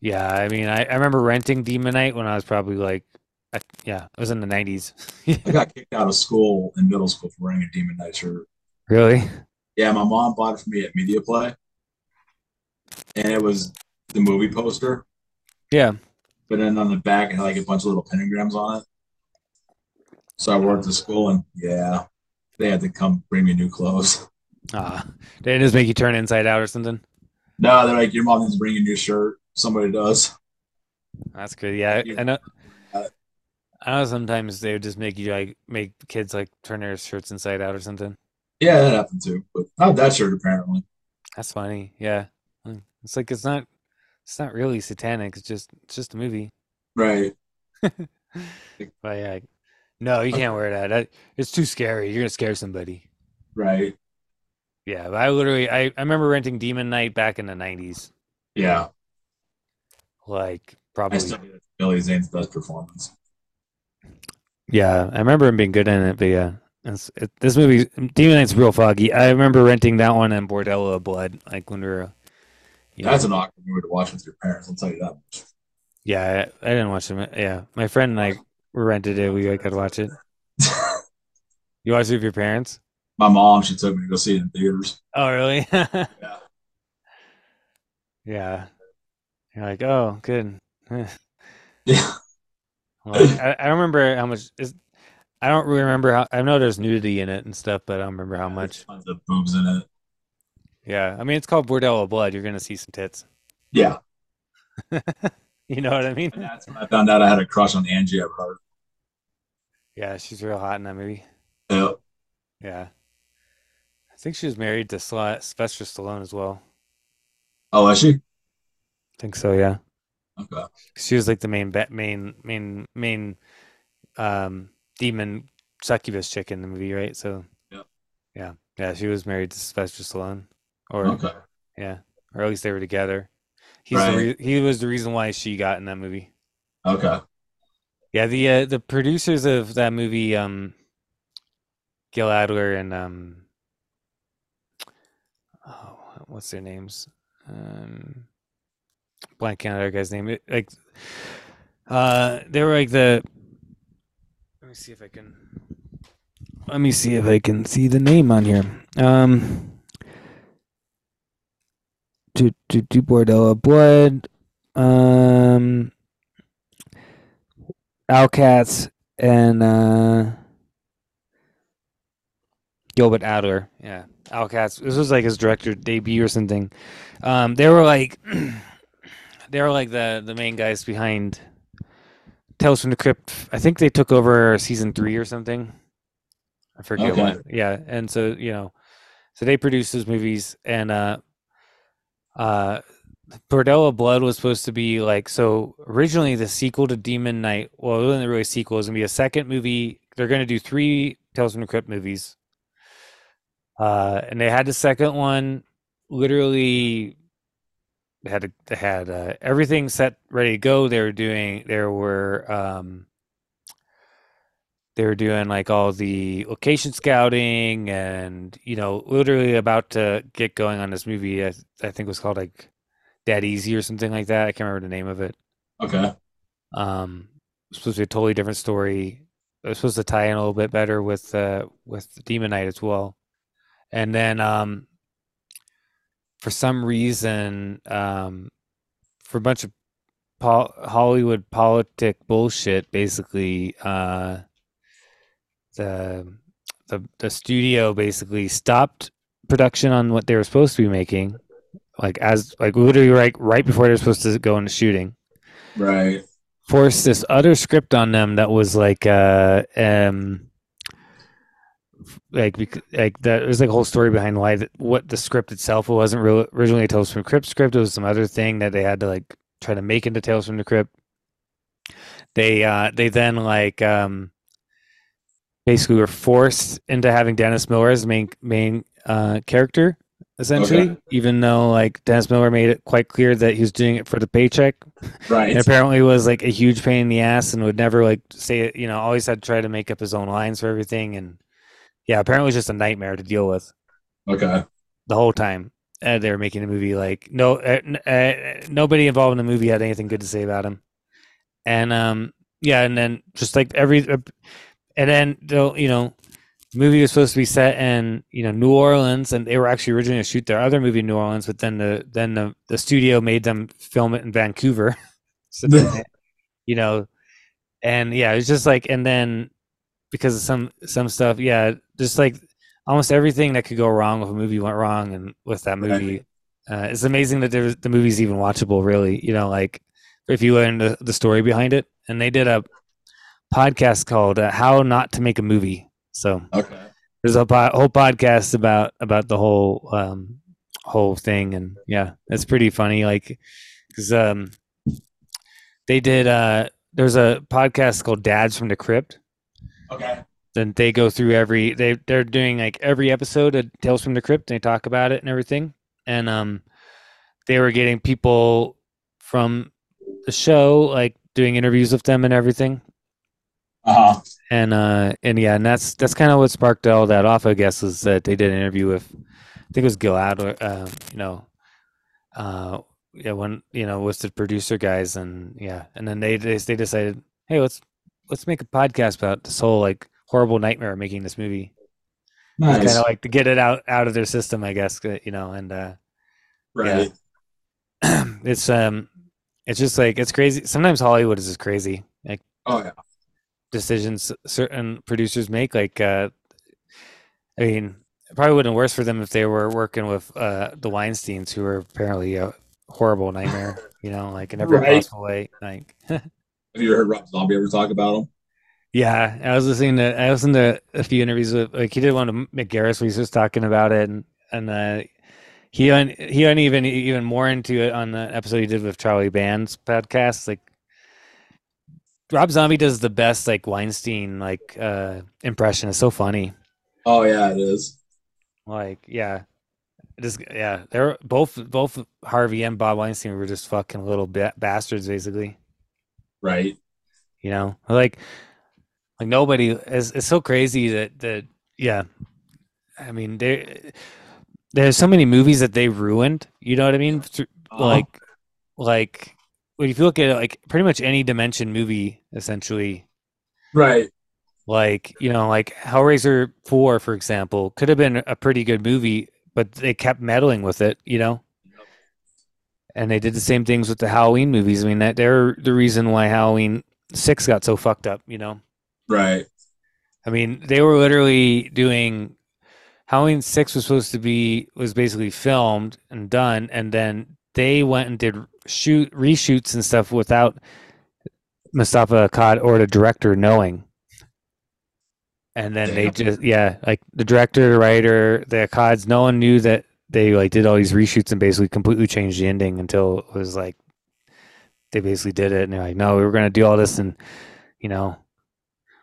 Speaker 1: Yeah, I mean, I, I remember renting Demon Knight when I was probably like, I, yeah, it was in the nineties.
Speaker 2: I got kicked out of school in middle school for wearing a Demon Knight shirt.
Speaker 1: really?
Speaker 2: Yeah, my mom bought it for me at Media Play, and it was the movie poster.
Speaker 1: Yeah.
Speaker 2: But then on the back, it had like a bunch of little pentagrams on it. So I worked at school, and yeah, they had to come bring me new clothes.
Speaker 1: Ah, they didn't just make you turn inside out or something.
Speaker 2: No, they're like, your mom needs to bring a new shirt. Somebody does.
Speaker 1: That's good. Yeah, I know. I know sometimes they would just make you like make kids like turn their shirts inside out or something.
Speaker 2: Yeah, that happened too, but not that shirt apparently.
Speaker 1: That's funny. Yeah, it's like it's not it's not really satanic. It's just it's just a movie.
Speaker 2: Right.
Speaker 1: but yeah, no, you can't wear that. that. It's too scary. You're gonna scare somebody.
Speaker 2: Right.
Speaker 1: Yeah, I literally I, I remember renting Demon Knight back in the nineties.
Speaker 2: Yeah.
Speaker 1: Like probably
Speaker 2: Billy Zane's best performance.
Speaker 1: Yeah, I remember him being good in it, but yeah. It, this movie, Demon Knight's real foggy. I remember renting that one and Bordello of Blood, like when we were.
Speaker 2: You know, That's an awkward movie to watch with your parents. I'll tell you that much.
Speaker 1: Yeah, I, I didn't watch them. Yeah, my friend and I rented it. We got to watch it. you watched it with your parents?
Speaker 2: My mom, she took me to go see it in theaters.
Speaker 1: Oh, really?
Speaker 2: yeah.
Speaker 1: Yeah. You're like, oh, good.
Speaker 2: yeah.
Speaker 1: Like, I, I don't remember how much is. I don't really remember how. I know there's nudity in it and stuff, but I don't remember how
Speaker 2: yeah,
Speaker 1: much.
Speaker 2: Tons of boobs in it.
Speaker 1: Yeah, I mean it's called Bordello Blood. You're gonna see some tits.
Speaker 2: Yeah.
Speaker 1: you know what I mean?
Speaker 2: And that's when I found out I had a crush on Angie Everhart.
Speaker 1: Yeah, she's real hot in that movie.
Speaker 2: Yeah.
Speaker 1: Yeah. I think she was married to Sylvester Stallone as well.
Speaker 2: Oh, is she? I
Speaker 1: think so. Yeah.
Speaker 2: Okay.
Speaker 1: She was like the main main main main um demon succubus chick in the movie, right? So
Speaker 2: yeah,
Speaker 1: yeah, yeah. She was married to Sylvester Stallone, or
Speaker 2: okay,
Speaker 1: yeah, or at least they were together. He's
Speaker 2: right.
Speaker 1: the re- he was the reason why she got in that movie.
Speaker 2: Okay.
Speaker 1: Yeah, the uh, the producers of that movie, um, Gil Adler and um, oh, what's their names? Um, blank other guy's name. It, like, uh, they were like the. Let me see if I can. Let me see if I can see the name on here. Um, to to to Bordello Blood, um, A.L. Katz and uh, Gilbert Adler. Yeah, A.L. Katz. This was like his director debut or something. Um, they were like they were like the the main guys behind Tales from the Crypt. I think they took over season three or something. I forget okay. what. Yeah, and so you know, so they produced those movies, and uh, uh, Bordello Blood was supposed to be like so originally the sequel to Demon Knight. Well, it wasn't really a sequel. It was gonna be a second movie. They're gonna do three Tales from the Crypt movies. Uh, and they had the second one literally had they had uh, everything set ready to go. They were doing there were um, they were doing like all the location scouting and you know literally about to get going on this movie. I, I think it was called like Dead Easy or something like that. I can't remember the name of it.
Speaker 2: Okay.
Speaker 1: Um, supposed to be a totally different story. It was supposed to tie in a little bit better with uh with Demon Knight as well. And then um for some reason, um, for a bunch of Hollywood politic bullshit, basically, uh, the the the studio basically stopped production on what they were supposed to be making, like as like literally right right before they're supposed to go into shooting.
Speaker 2: Right.
Speaker 1: Forced this other script on them that was like uh um like like that there's like a whole story behind why the, what the script itself wasn't real, originally a Tales from the Crypt script. It was some other thing that they had to like try to make into Tales from the Crypt. They uh they then like um basically were forced into having Dennis Miller as the main main uh character essentially, okay. even though like Dennis Miller made it quite clear that he was doing it for the paycheck.
Speaker 2: Right.
Speaker 1: And apparently was like a huge pain in the ass and would never like say it, you know, always had to try to make up his own lines for everything and yeah, apparently it was just a nightmare to deal with.
Speaker 2: Okay.
Speaker 1: The whole time uh, they were making the movie, like no, uh, uh, nobody involved in the movie had anything good to say about him, and um, yeah, and then just like every, and then they'll, you know, the movie was supposed to be set in you know New Orleans, and they were actually originally going to shoot their other movie in New Orleans, but then the then the, the studio made them film it in Vancouver. so then, you know, and yeah, it's just like, and then because of some some stuff, yeah, just like almost everything that could go wrong with a movie went wrong, and with that movie, uh, it's amazing that there, the movie's even watchable. Really, you know, like if you learn the, the story behind it, and they did a podcast called uh, "How Not to Make a Movie." So
Speaker 2: Okay.
Speaker 1: there's a po- whole podcast about about the whole um whole thing and yeah it's pretty funny like because um they did uh there's a podcast called dads from the crypt
Speaker 2: Okay.
Speaker 1: then they go through every they they're doing like every episode of tales from the crypt and they talk about it and everything and um they were getting people from the show like doing interviews with them and everything
Speaker 2: Uh huh.
Speaker 1: and uh and yeah and that's that's kind of what sparked all that off i guess is that they did an interview with i think it was gil adler uh, you know uh yeah when you know with the producer guys and yeah and then they they, they decided hey let's let's make a podcast about this whole like horrible nightmare of making this movie
Speaker 2: Nice.
Speaker 1: kind of like to get it out out of their system i guess uh, you know and uh
Speaker 2: right.
Speaker 1: it's um it's just like it's crazy sometimes hollywood is just crazy like
Speaker 2: Oh yeah.
Speaker 1: Decisions certain producers make. Like, uh, I mean, it probably wouldn't worse for them if they were working with uh, the Weinstein's, who are apparently a horrible nightmare. You know, like in every
Speaker 2: Right.
Speaker 1: possible way. Like,
Speaker 2: Have you ever heard Rob Zombie ever talk about him?
Speaker 1: yeah, I was listening to I listened to a few interviews with like he did one to Mick Garris where he was talking about it, and and uh, he went he went even even more into it on the episode he did with Charlie Band's podcast. Like, Rob Zombie does the best like Weinstein like uh impression. It's so funny.
Speaker 2: Oh yeah, it is.
Speaker 1: Like, yeah, just yeah, they're both both Harvey and Bob Weinstein were just fucking little ba- bastards, basically.
Speaker 2: Right.
Speaker 1: You know, like like nobody. It's, it's so crazy that that yeah. I mean, there there's so many movies that they ruined. You know what I mean?
Speaker 2: Uh-huh.
Speaker 1: Like like if you look at it, like pretty much any dimension movie, essentially,
Speaker 2: Right.
Speaker 1: like you know like hellraiser 4 for example could have been a pretty good movie but they kept meddling with it you know and they did the same things with the halloween movies i mean that they're the reason why halloween 6 got so fucked up you know
Speaker 2: Right.
Speaker 1: i mean they were literally doing halloween 6 was supposed to be was basically filmed and done and then they went and did shoot reshoots and stuff without Moustapha Akkad or the director knowing and then they just yeah like the director the writer the Akkads no one knew that they like did all these reshoots and basically completely changed the ending until it was like they basically did it and they're like no we were going to do all this and you know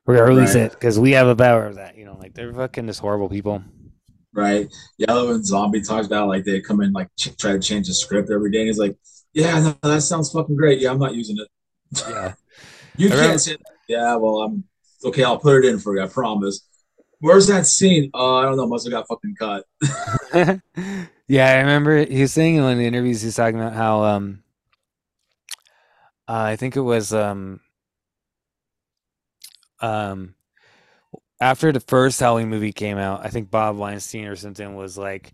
Speaker 1: we're going to release
Speaker 2: Right.
Speaker 1: it because we have a power of that you know like they're fucking just horrible people
Speaker 2: Right. Yellow and Zombie talks about like they come in like ch- try to change the script every day, and he's like, "Yeah, no, that sounds fucking great. Yeah, I'm not using it.
Speaker 1: yeah
Speaker 2: You
Speaker 1: I
Speaker 2: can't
Speaker 1: remember-
Speaker 2: say that. Yeah, well, I'm okay. I'll put it in for you. I promise. Where's that scene? Uh, I don't know. Must have got fucking cut.
Speaker 1: yeah, I remember he was saying in one of the interviews he's talking about how um uh, I think it was um um after the first Halloween movie came out, I think Bob Weinstein or something was like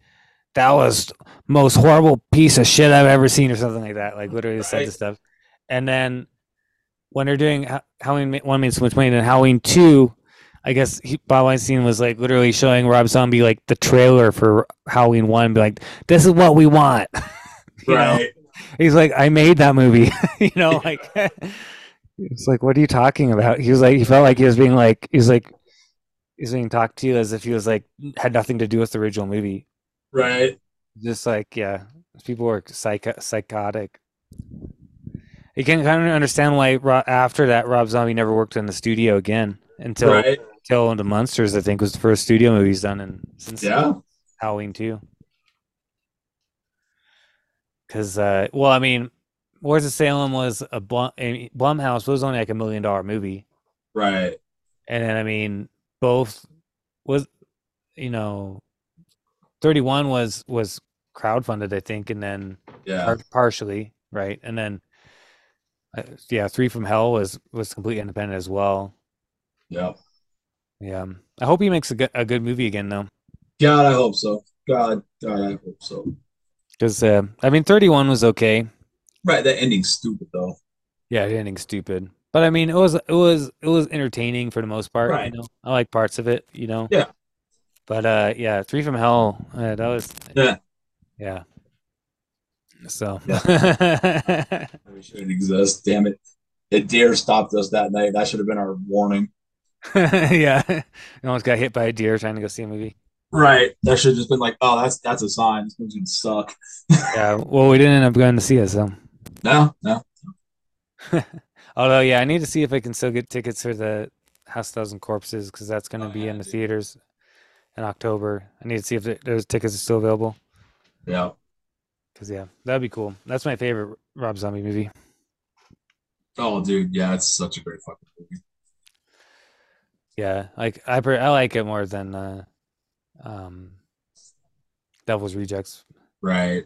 Speaker 1: that was most horrible piece of shit I've ever seen or something like that. Like literally said
Speaker 2: Right.
Speaker 1: this stuff. And then when they're doing Ha- Halloween one means so much money and Halloween two, I guess he, Bob Weinstein was like literally showing Rob Zombie like the trailer for Halloween one, be like, "This is what we want." You know?
Speaker 2: right.
Speaker 1: He's like, "I made that movie," you know, like. It's like, what are you talking about? He was like, he felt like he was being like, he was like, he was being talked to as if he was like had nothing to do with the original movie.
Speaker 2: Right.
Speaker 1: Just like, yeah, people were psycho- psychotic. You can kind of understand why after that Rob Zombie never worked in the studio again until
Speaker 2: Right.
Speaker 1: until the Munsters. I think was the first studio movie he's done in since
Speaker 2: Yeah.
Speaker 1: Halloween two. Because, uh, well, I mean, Lords of Salem was a Blum, Blumhouse was only like a million dollar movie,
Speaker 2: Right.
Speaker 1: and then I mean, both was, you know, thirty one was was crowdfunded, I think, and then
Speaker 2: Yeah.
Speaker 1: par- partially right, and then uh, yeah, Three from Hell was was completely independent as well.
Speaker 2: Yeah,
Speaker 1: Yeah, I hope he makes a good, a good movie again though.
Speaker 2: God, I hope so. God, God, I hope so.
Speaker 1: Because uh, I mean, thirty one was okay.
Speaker 2: Right, that ending's stupid though.
Speaker 1: Yeah, the ending's stupid. But I mean, it was it was it was entertaining for the most part.
Speaker 2: Right.
Speaker 1: You know, I like parts of it. You know.
Speaker 2: Yeah.
Speaker 1: But uh, yeah, Three from Hell. Uh, that was.
Speaker 2: Yeah.
Speaker 1: Yeah. So.
Speaker 2: We shouldn't exist. Damn it. It deer stopped us that night. That should have been our warning.
Speaker 1: yeah. Almost got hit by a deer trying to go see a movie.
Speaker 2: Right. That should have just been like, oh, that's that's a sign. This movie's gonna suck.
Speaker 1: Yeah. Well, we didn't end up going to see it, so.
Speaker 2: No, no.
Speaker 1: Although, yeah, I need to see if I can still get tickets for the House of Thousand Corpses because that's going to
Speaker 2: Oh,
Speaker 1: be
Speaker 2: yeah,
Speaker 1: in the
Speaker 2: dude.
Speaker 1: theaters in October. I need to see if those tickets are still available.
Speaker 2: Yeah.
Speaker 1: Because yeah, that'd be cool. That's my favorite Rob Zombie movie.
Speaker 2: Oh, dude. Yeah, it's such a great fucking movie.
Speaker 1: Yeah, like I I like it more than uh, um, Devil's Rejects.
Speaker 2: Right.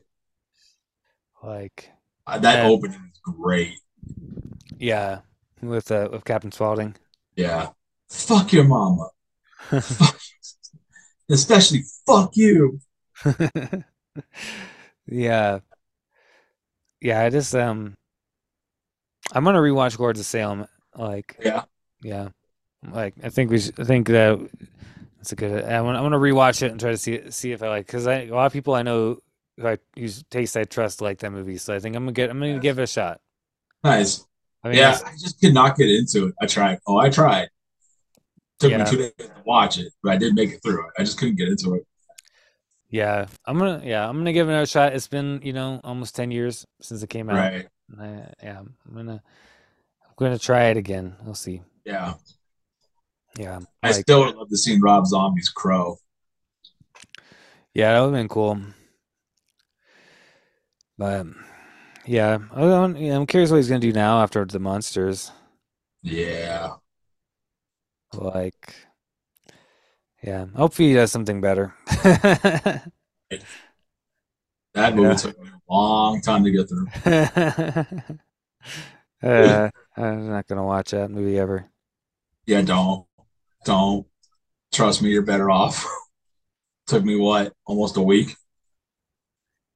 Speaker 1: Like
Speaker 2: Uh, that opening is great.
Speaker 1: yeah, with uh, with Captain Spaulding.
Speaker 2: Yeah. Fuck your mama. Fuck. Especially fuck you.
Speaker 1: yeah, yeah. I just um, I'm gonna rewatch Lords of Salem. Like
Speaker 2: Yeah.
Speaker 1: yeah, like I think we should, I think that it's a good. I want I want to rewatch it and try to see see if I like because I a lot of people I know who I use taste I trust like that movie. So I think I'm gonna get I'm gonna
Speaker 2: Yes.
Speaker 1: give it a shot.
Speaker 2: Nice.
Speaker 1: I mean,
Speaker 2: Yeah, I just could not get into it. I tried. Oh, I tried. Took
Speaker 1: Yeah.
Speaker 2: me two days to watch it, but I did make it through it. I just couldn't get into it.
Speaker 1: yeah. I'm gonna yeah I'm gonna give it another shot. It's been you know almost ten years since it came out.
Speaker 2: Right.
Speaker 1: I, yeah, I'm gonna I'm gonna try it again. We'll see.
Speaker 2: Yeah.
Speaker 1: Yeah,
Speaker 2: I
Speaker 1: like
Speaker 2: still would love to see Rob Zombie's Crow.
Speaker 1: yeah, that would have been cool. But yeah, I don't, yeah, I'm curious what he's gonna do now after the Munsters.
Speaker 2: Yeah.
Speaker 1: Like, yeah, hopefully he does something better.
Speaker 2: That movie
Speaker 1: Yeah.
Speaker 2: took me a long time to get through.
Speaker 1: uh, I'm not gonna watch that movie ever.
Speaker 2: Yeah, don't. Don't. Trust me, you're better off. took me what? Almost a week?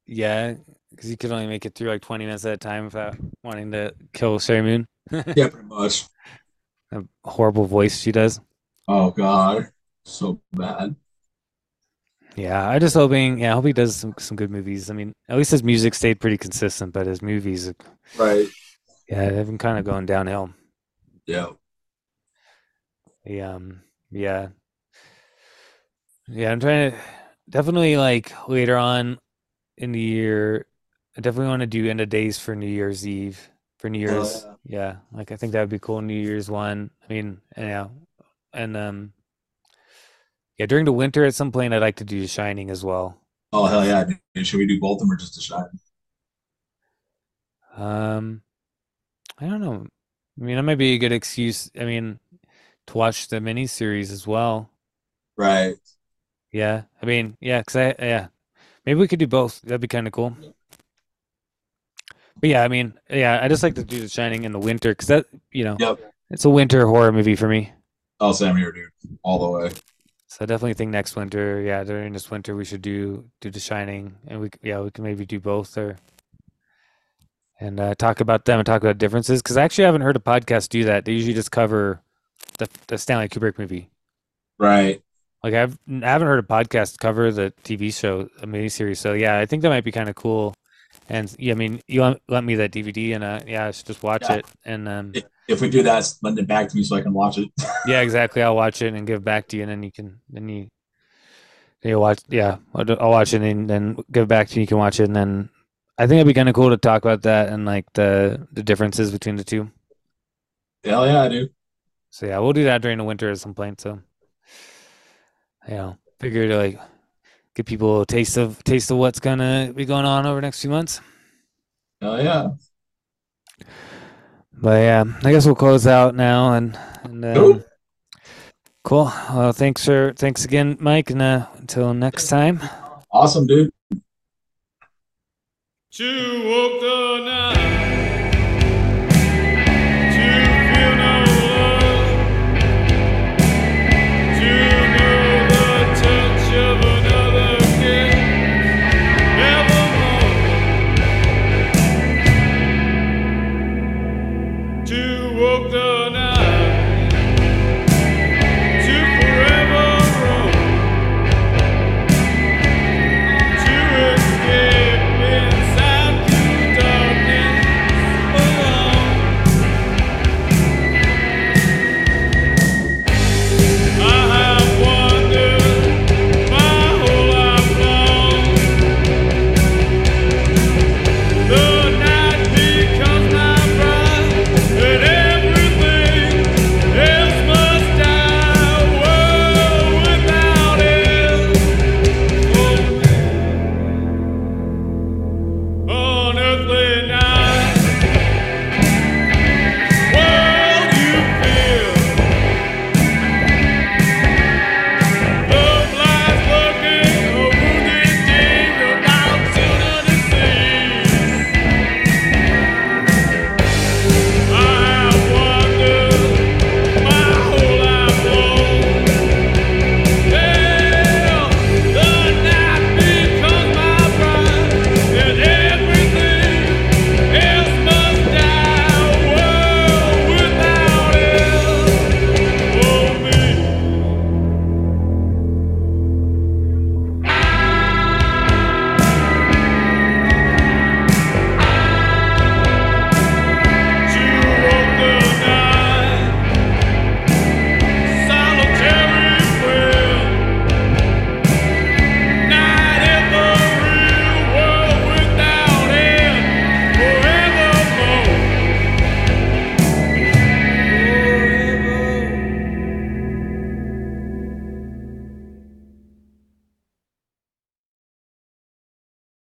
Speaker 1: Yeah, because you could only make it through like 20 minutes at a time without wanting to kill Sheri Moon.
Speaker 2: Yeah, pretty much.
Speaker 1: A horrible voice she does.
Speaker 2: Oh god. So bad.
Speaker 1: Yeah, I just hoping. Yeah, I hope he does some some good movies. I mean, at least his music stayed pretty consistent, but his movies,
Speaker 2: Right.
Speaker 1: yeah, they've been kind of going downhill.
Speaker 2: Yeah.
Speaker 1: Yeah, um, yeah, yeah. I'm trying to definitely like later on in the year. I definitely want to do end of days for New Year's Eve for New
Speaker 2: Oh,
Speaker 1: Year's.
Speaker 2: yeah.
Speaker 1: Yeah, like I think that would be cool. New Year's one. I mean, yeah, and um, yeah, during the winter at some point, I'd like to do The Shining as well.
Speaker 2: Oh hell yeah. Should we do both of them or just a shot?
Speaker 1: Um, I don't know. I mean, that might be a good excuse. I mean, to watch the miniseries as well.
Speaker 2: Right.
Speaker 1: Yeah, I mean, yeah, because I yeah, maybe we could do both. That'd be kind of cool. But yeah, I mean, yeah, I just like to do The Shining in the winter because that, you know,
Speaker 2: Yep.
Speaker 1: it's a winter horror movie for me.
Speaker 2: Oh, Sam here, dude. All the way.
Speaker 1: So I definitely think next winter, yeah, during this winter we should do do The Shining, and we yeah we can maybe do both or and uh, talk about them and talk about differences because I actually haven't heard a podcast do that. They usually just cover the the Stanley Kubrick movie.
Speaker 2: Right.
Speaker 1: Like I've I haven't heard a podcast cover the TV show, a miniseries. So yeah, I think that might be kind of cool. And yeah, I mean, you lent, lent me that DVD, and uh, yeah, I should just watch
Speaker 2: Yeah.
Speaker 1: it. And um,
Speaker 2: If, we do that, send it back to me so I can watch it.
Speaker 1: yeah, exactly. I'll watch it and give back to you, and then you can then you you watch. Yeah, I'll, I'll watch it and then give back to you. You can watch it, and then I think it'd be kind of cool to talk about that and like the the differences between the two.
Speaker 2: hell yeah, I do.
Speaker 1: So yeah, we'll do that during the winter at some point. So yeah, figure to like give people a taste of taste of what's gonna be going on over the next few months.
Speaker 2: Oh yeah.
Speaker 1: But yeah, I guess we'll close out now and and
Speaker 2: Cool.
Speaker 1: um, cool. Well, thanks for thanks again, Mike, and uh, until next time.
Speaker 2: Awesome, dude.
Speaker 3: To walk the night.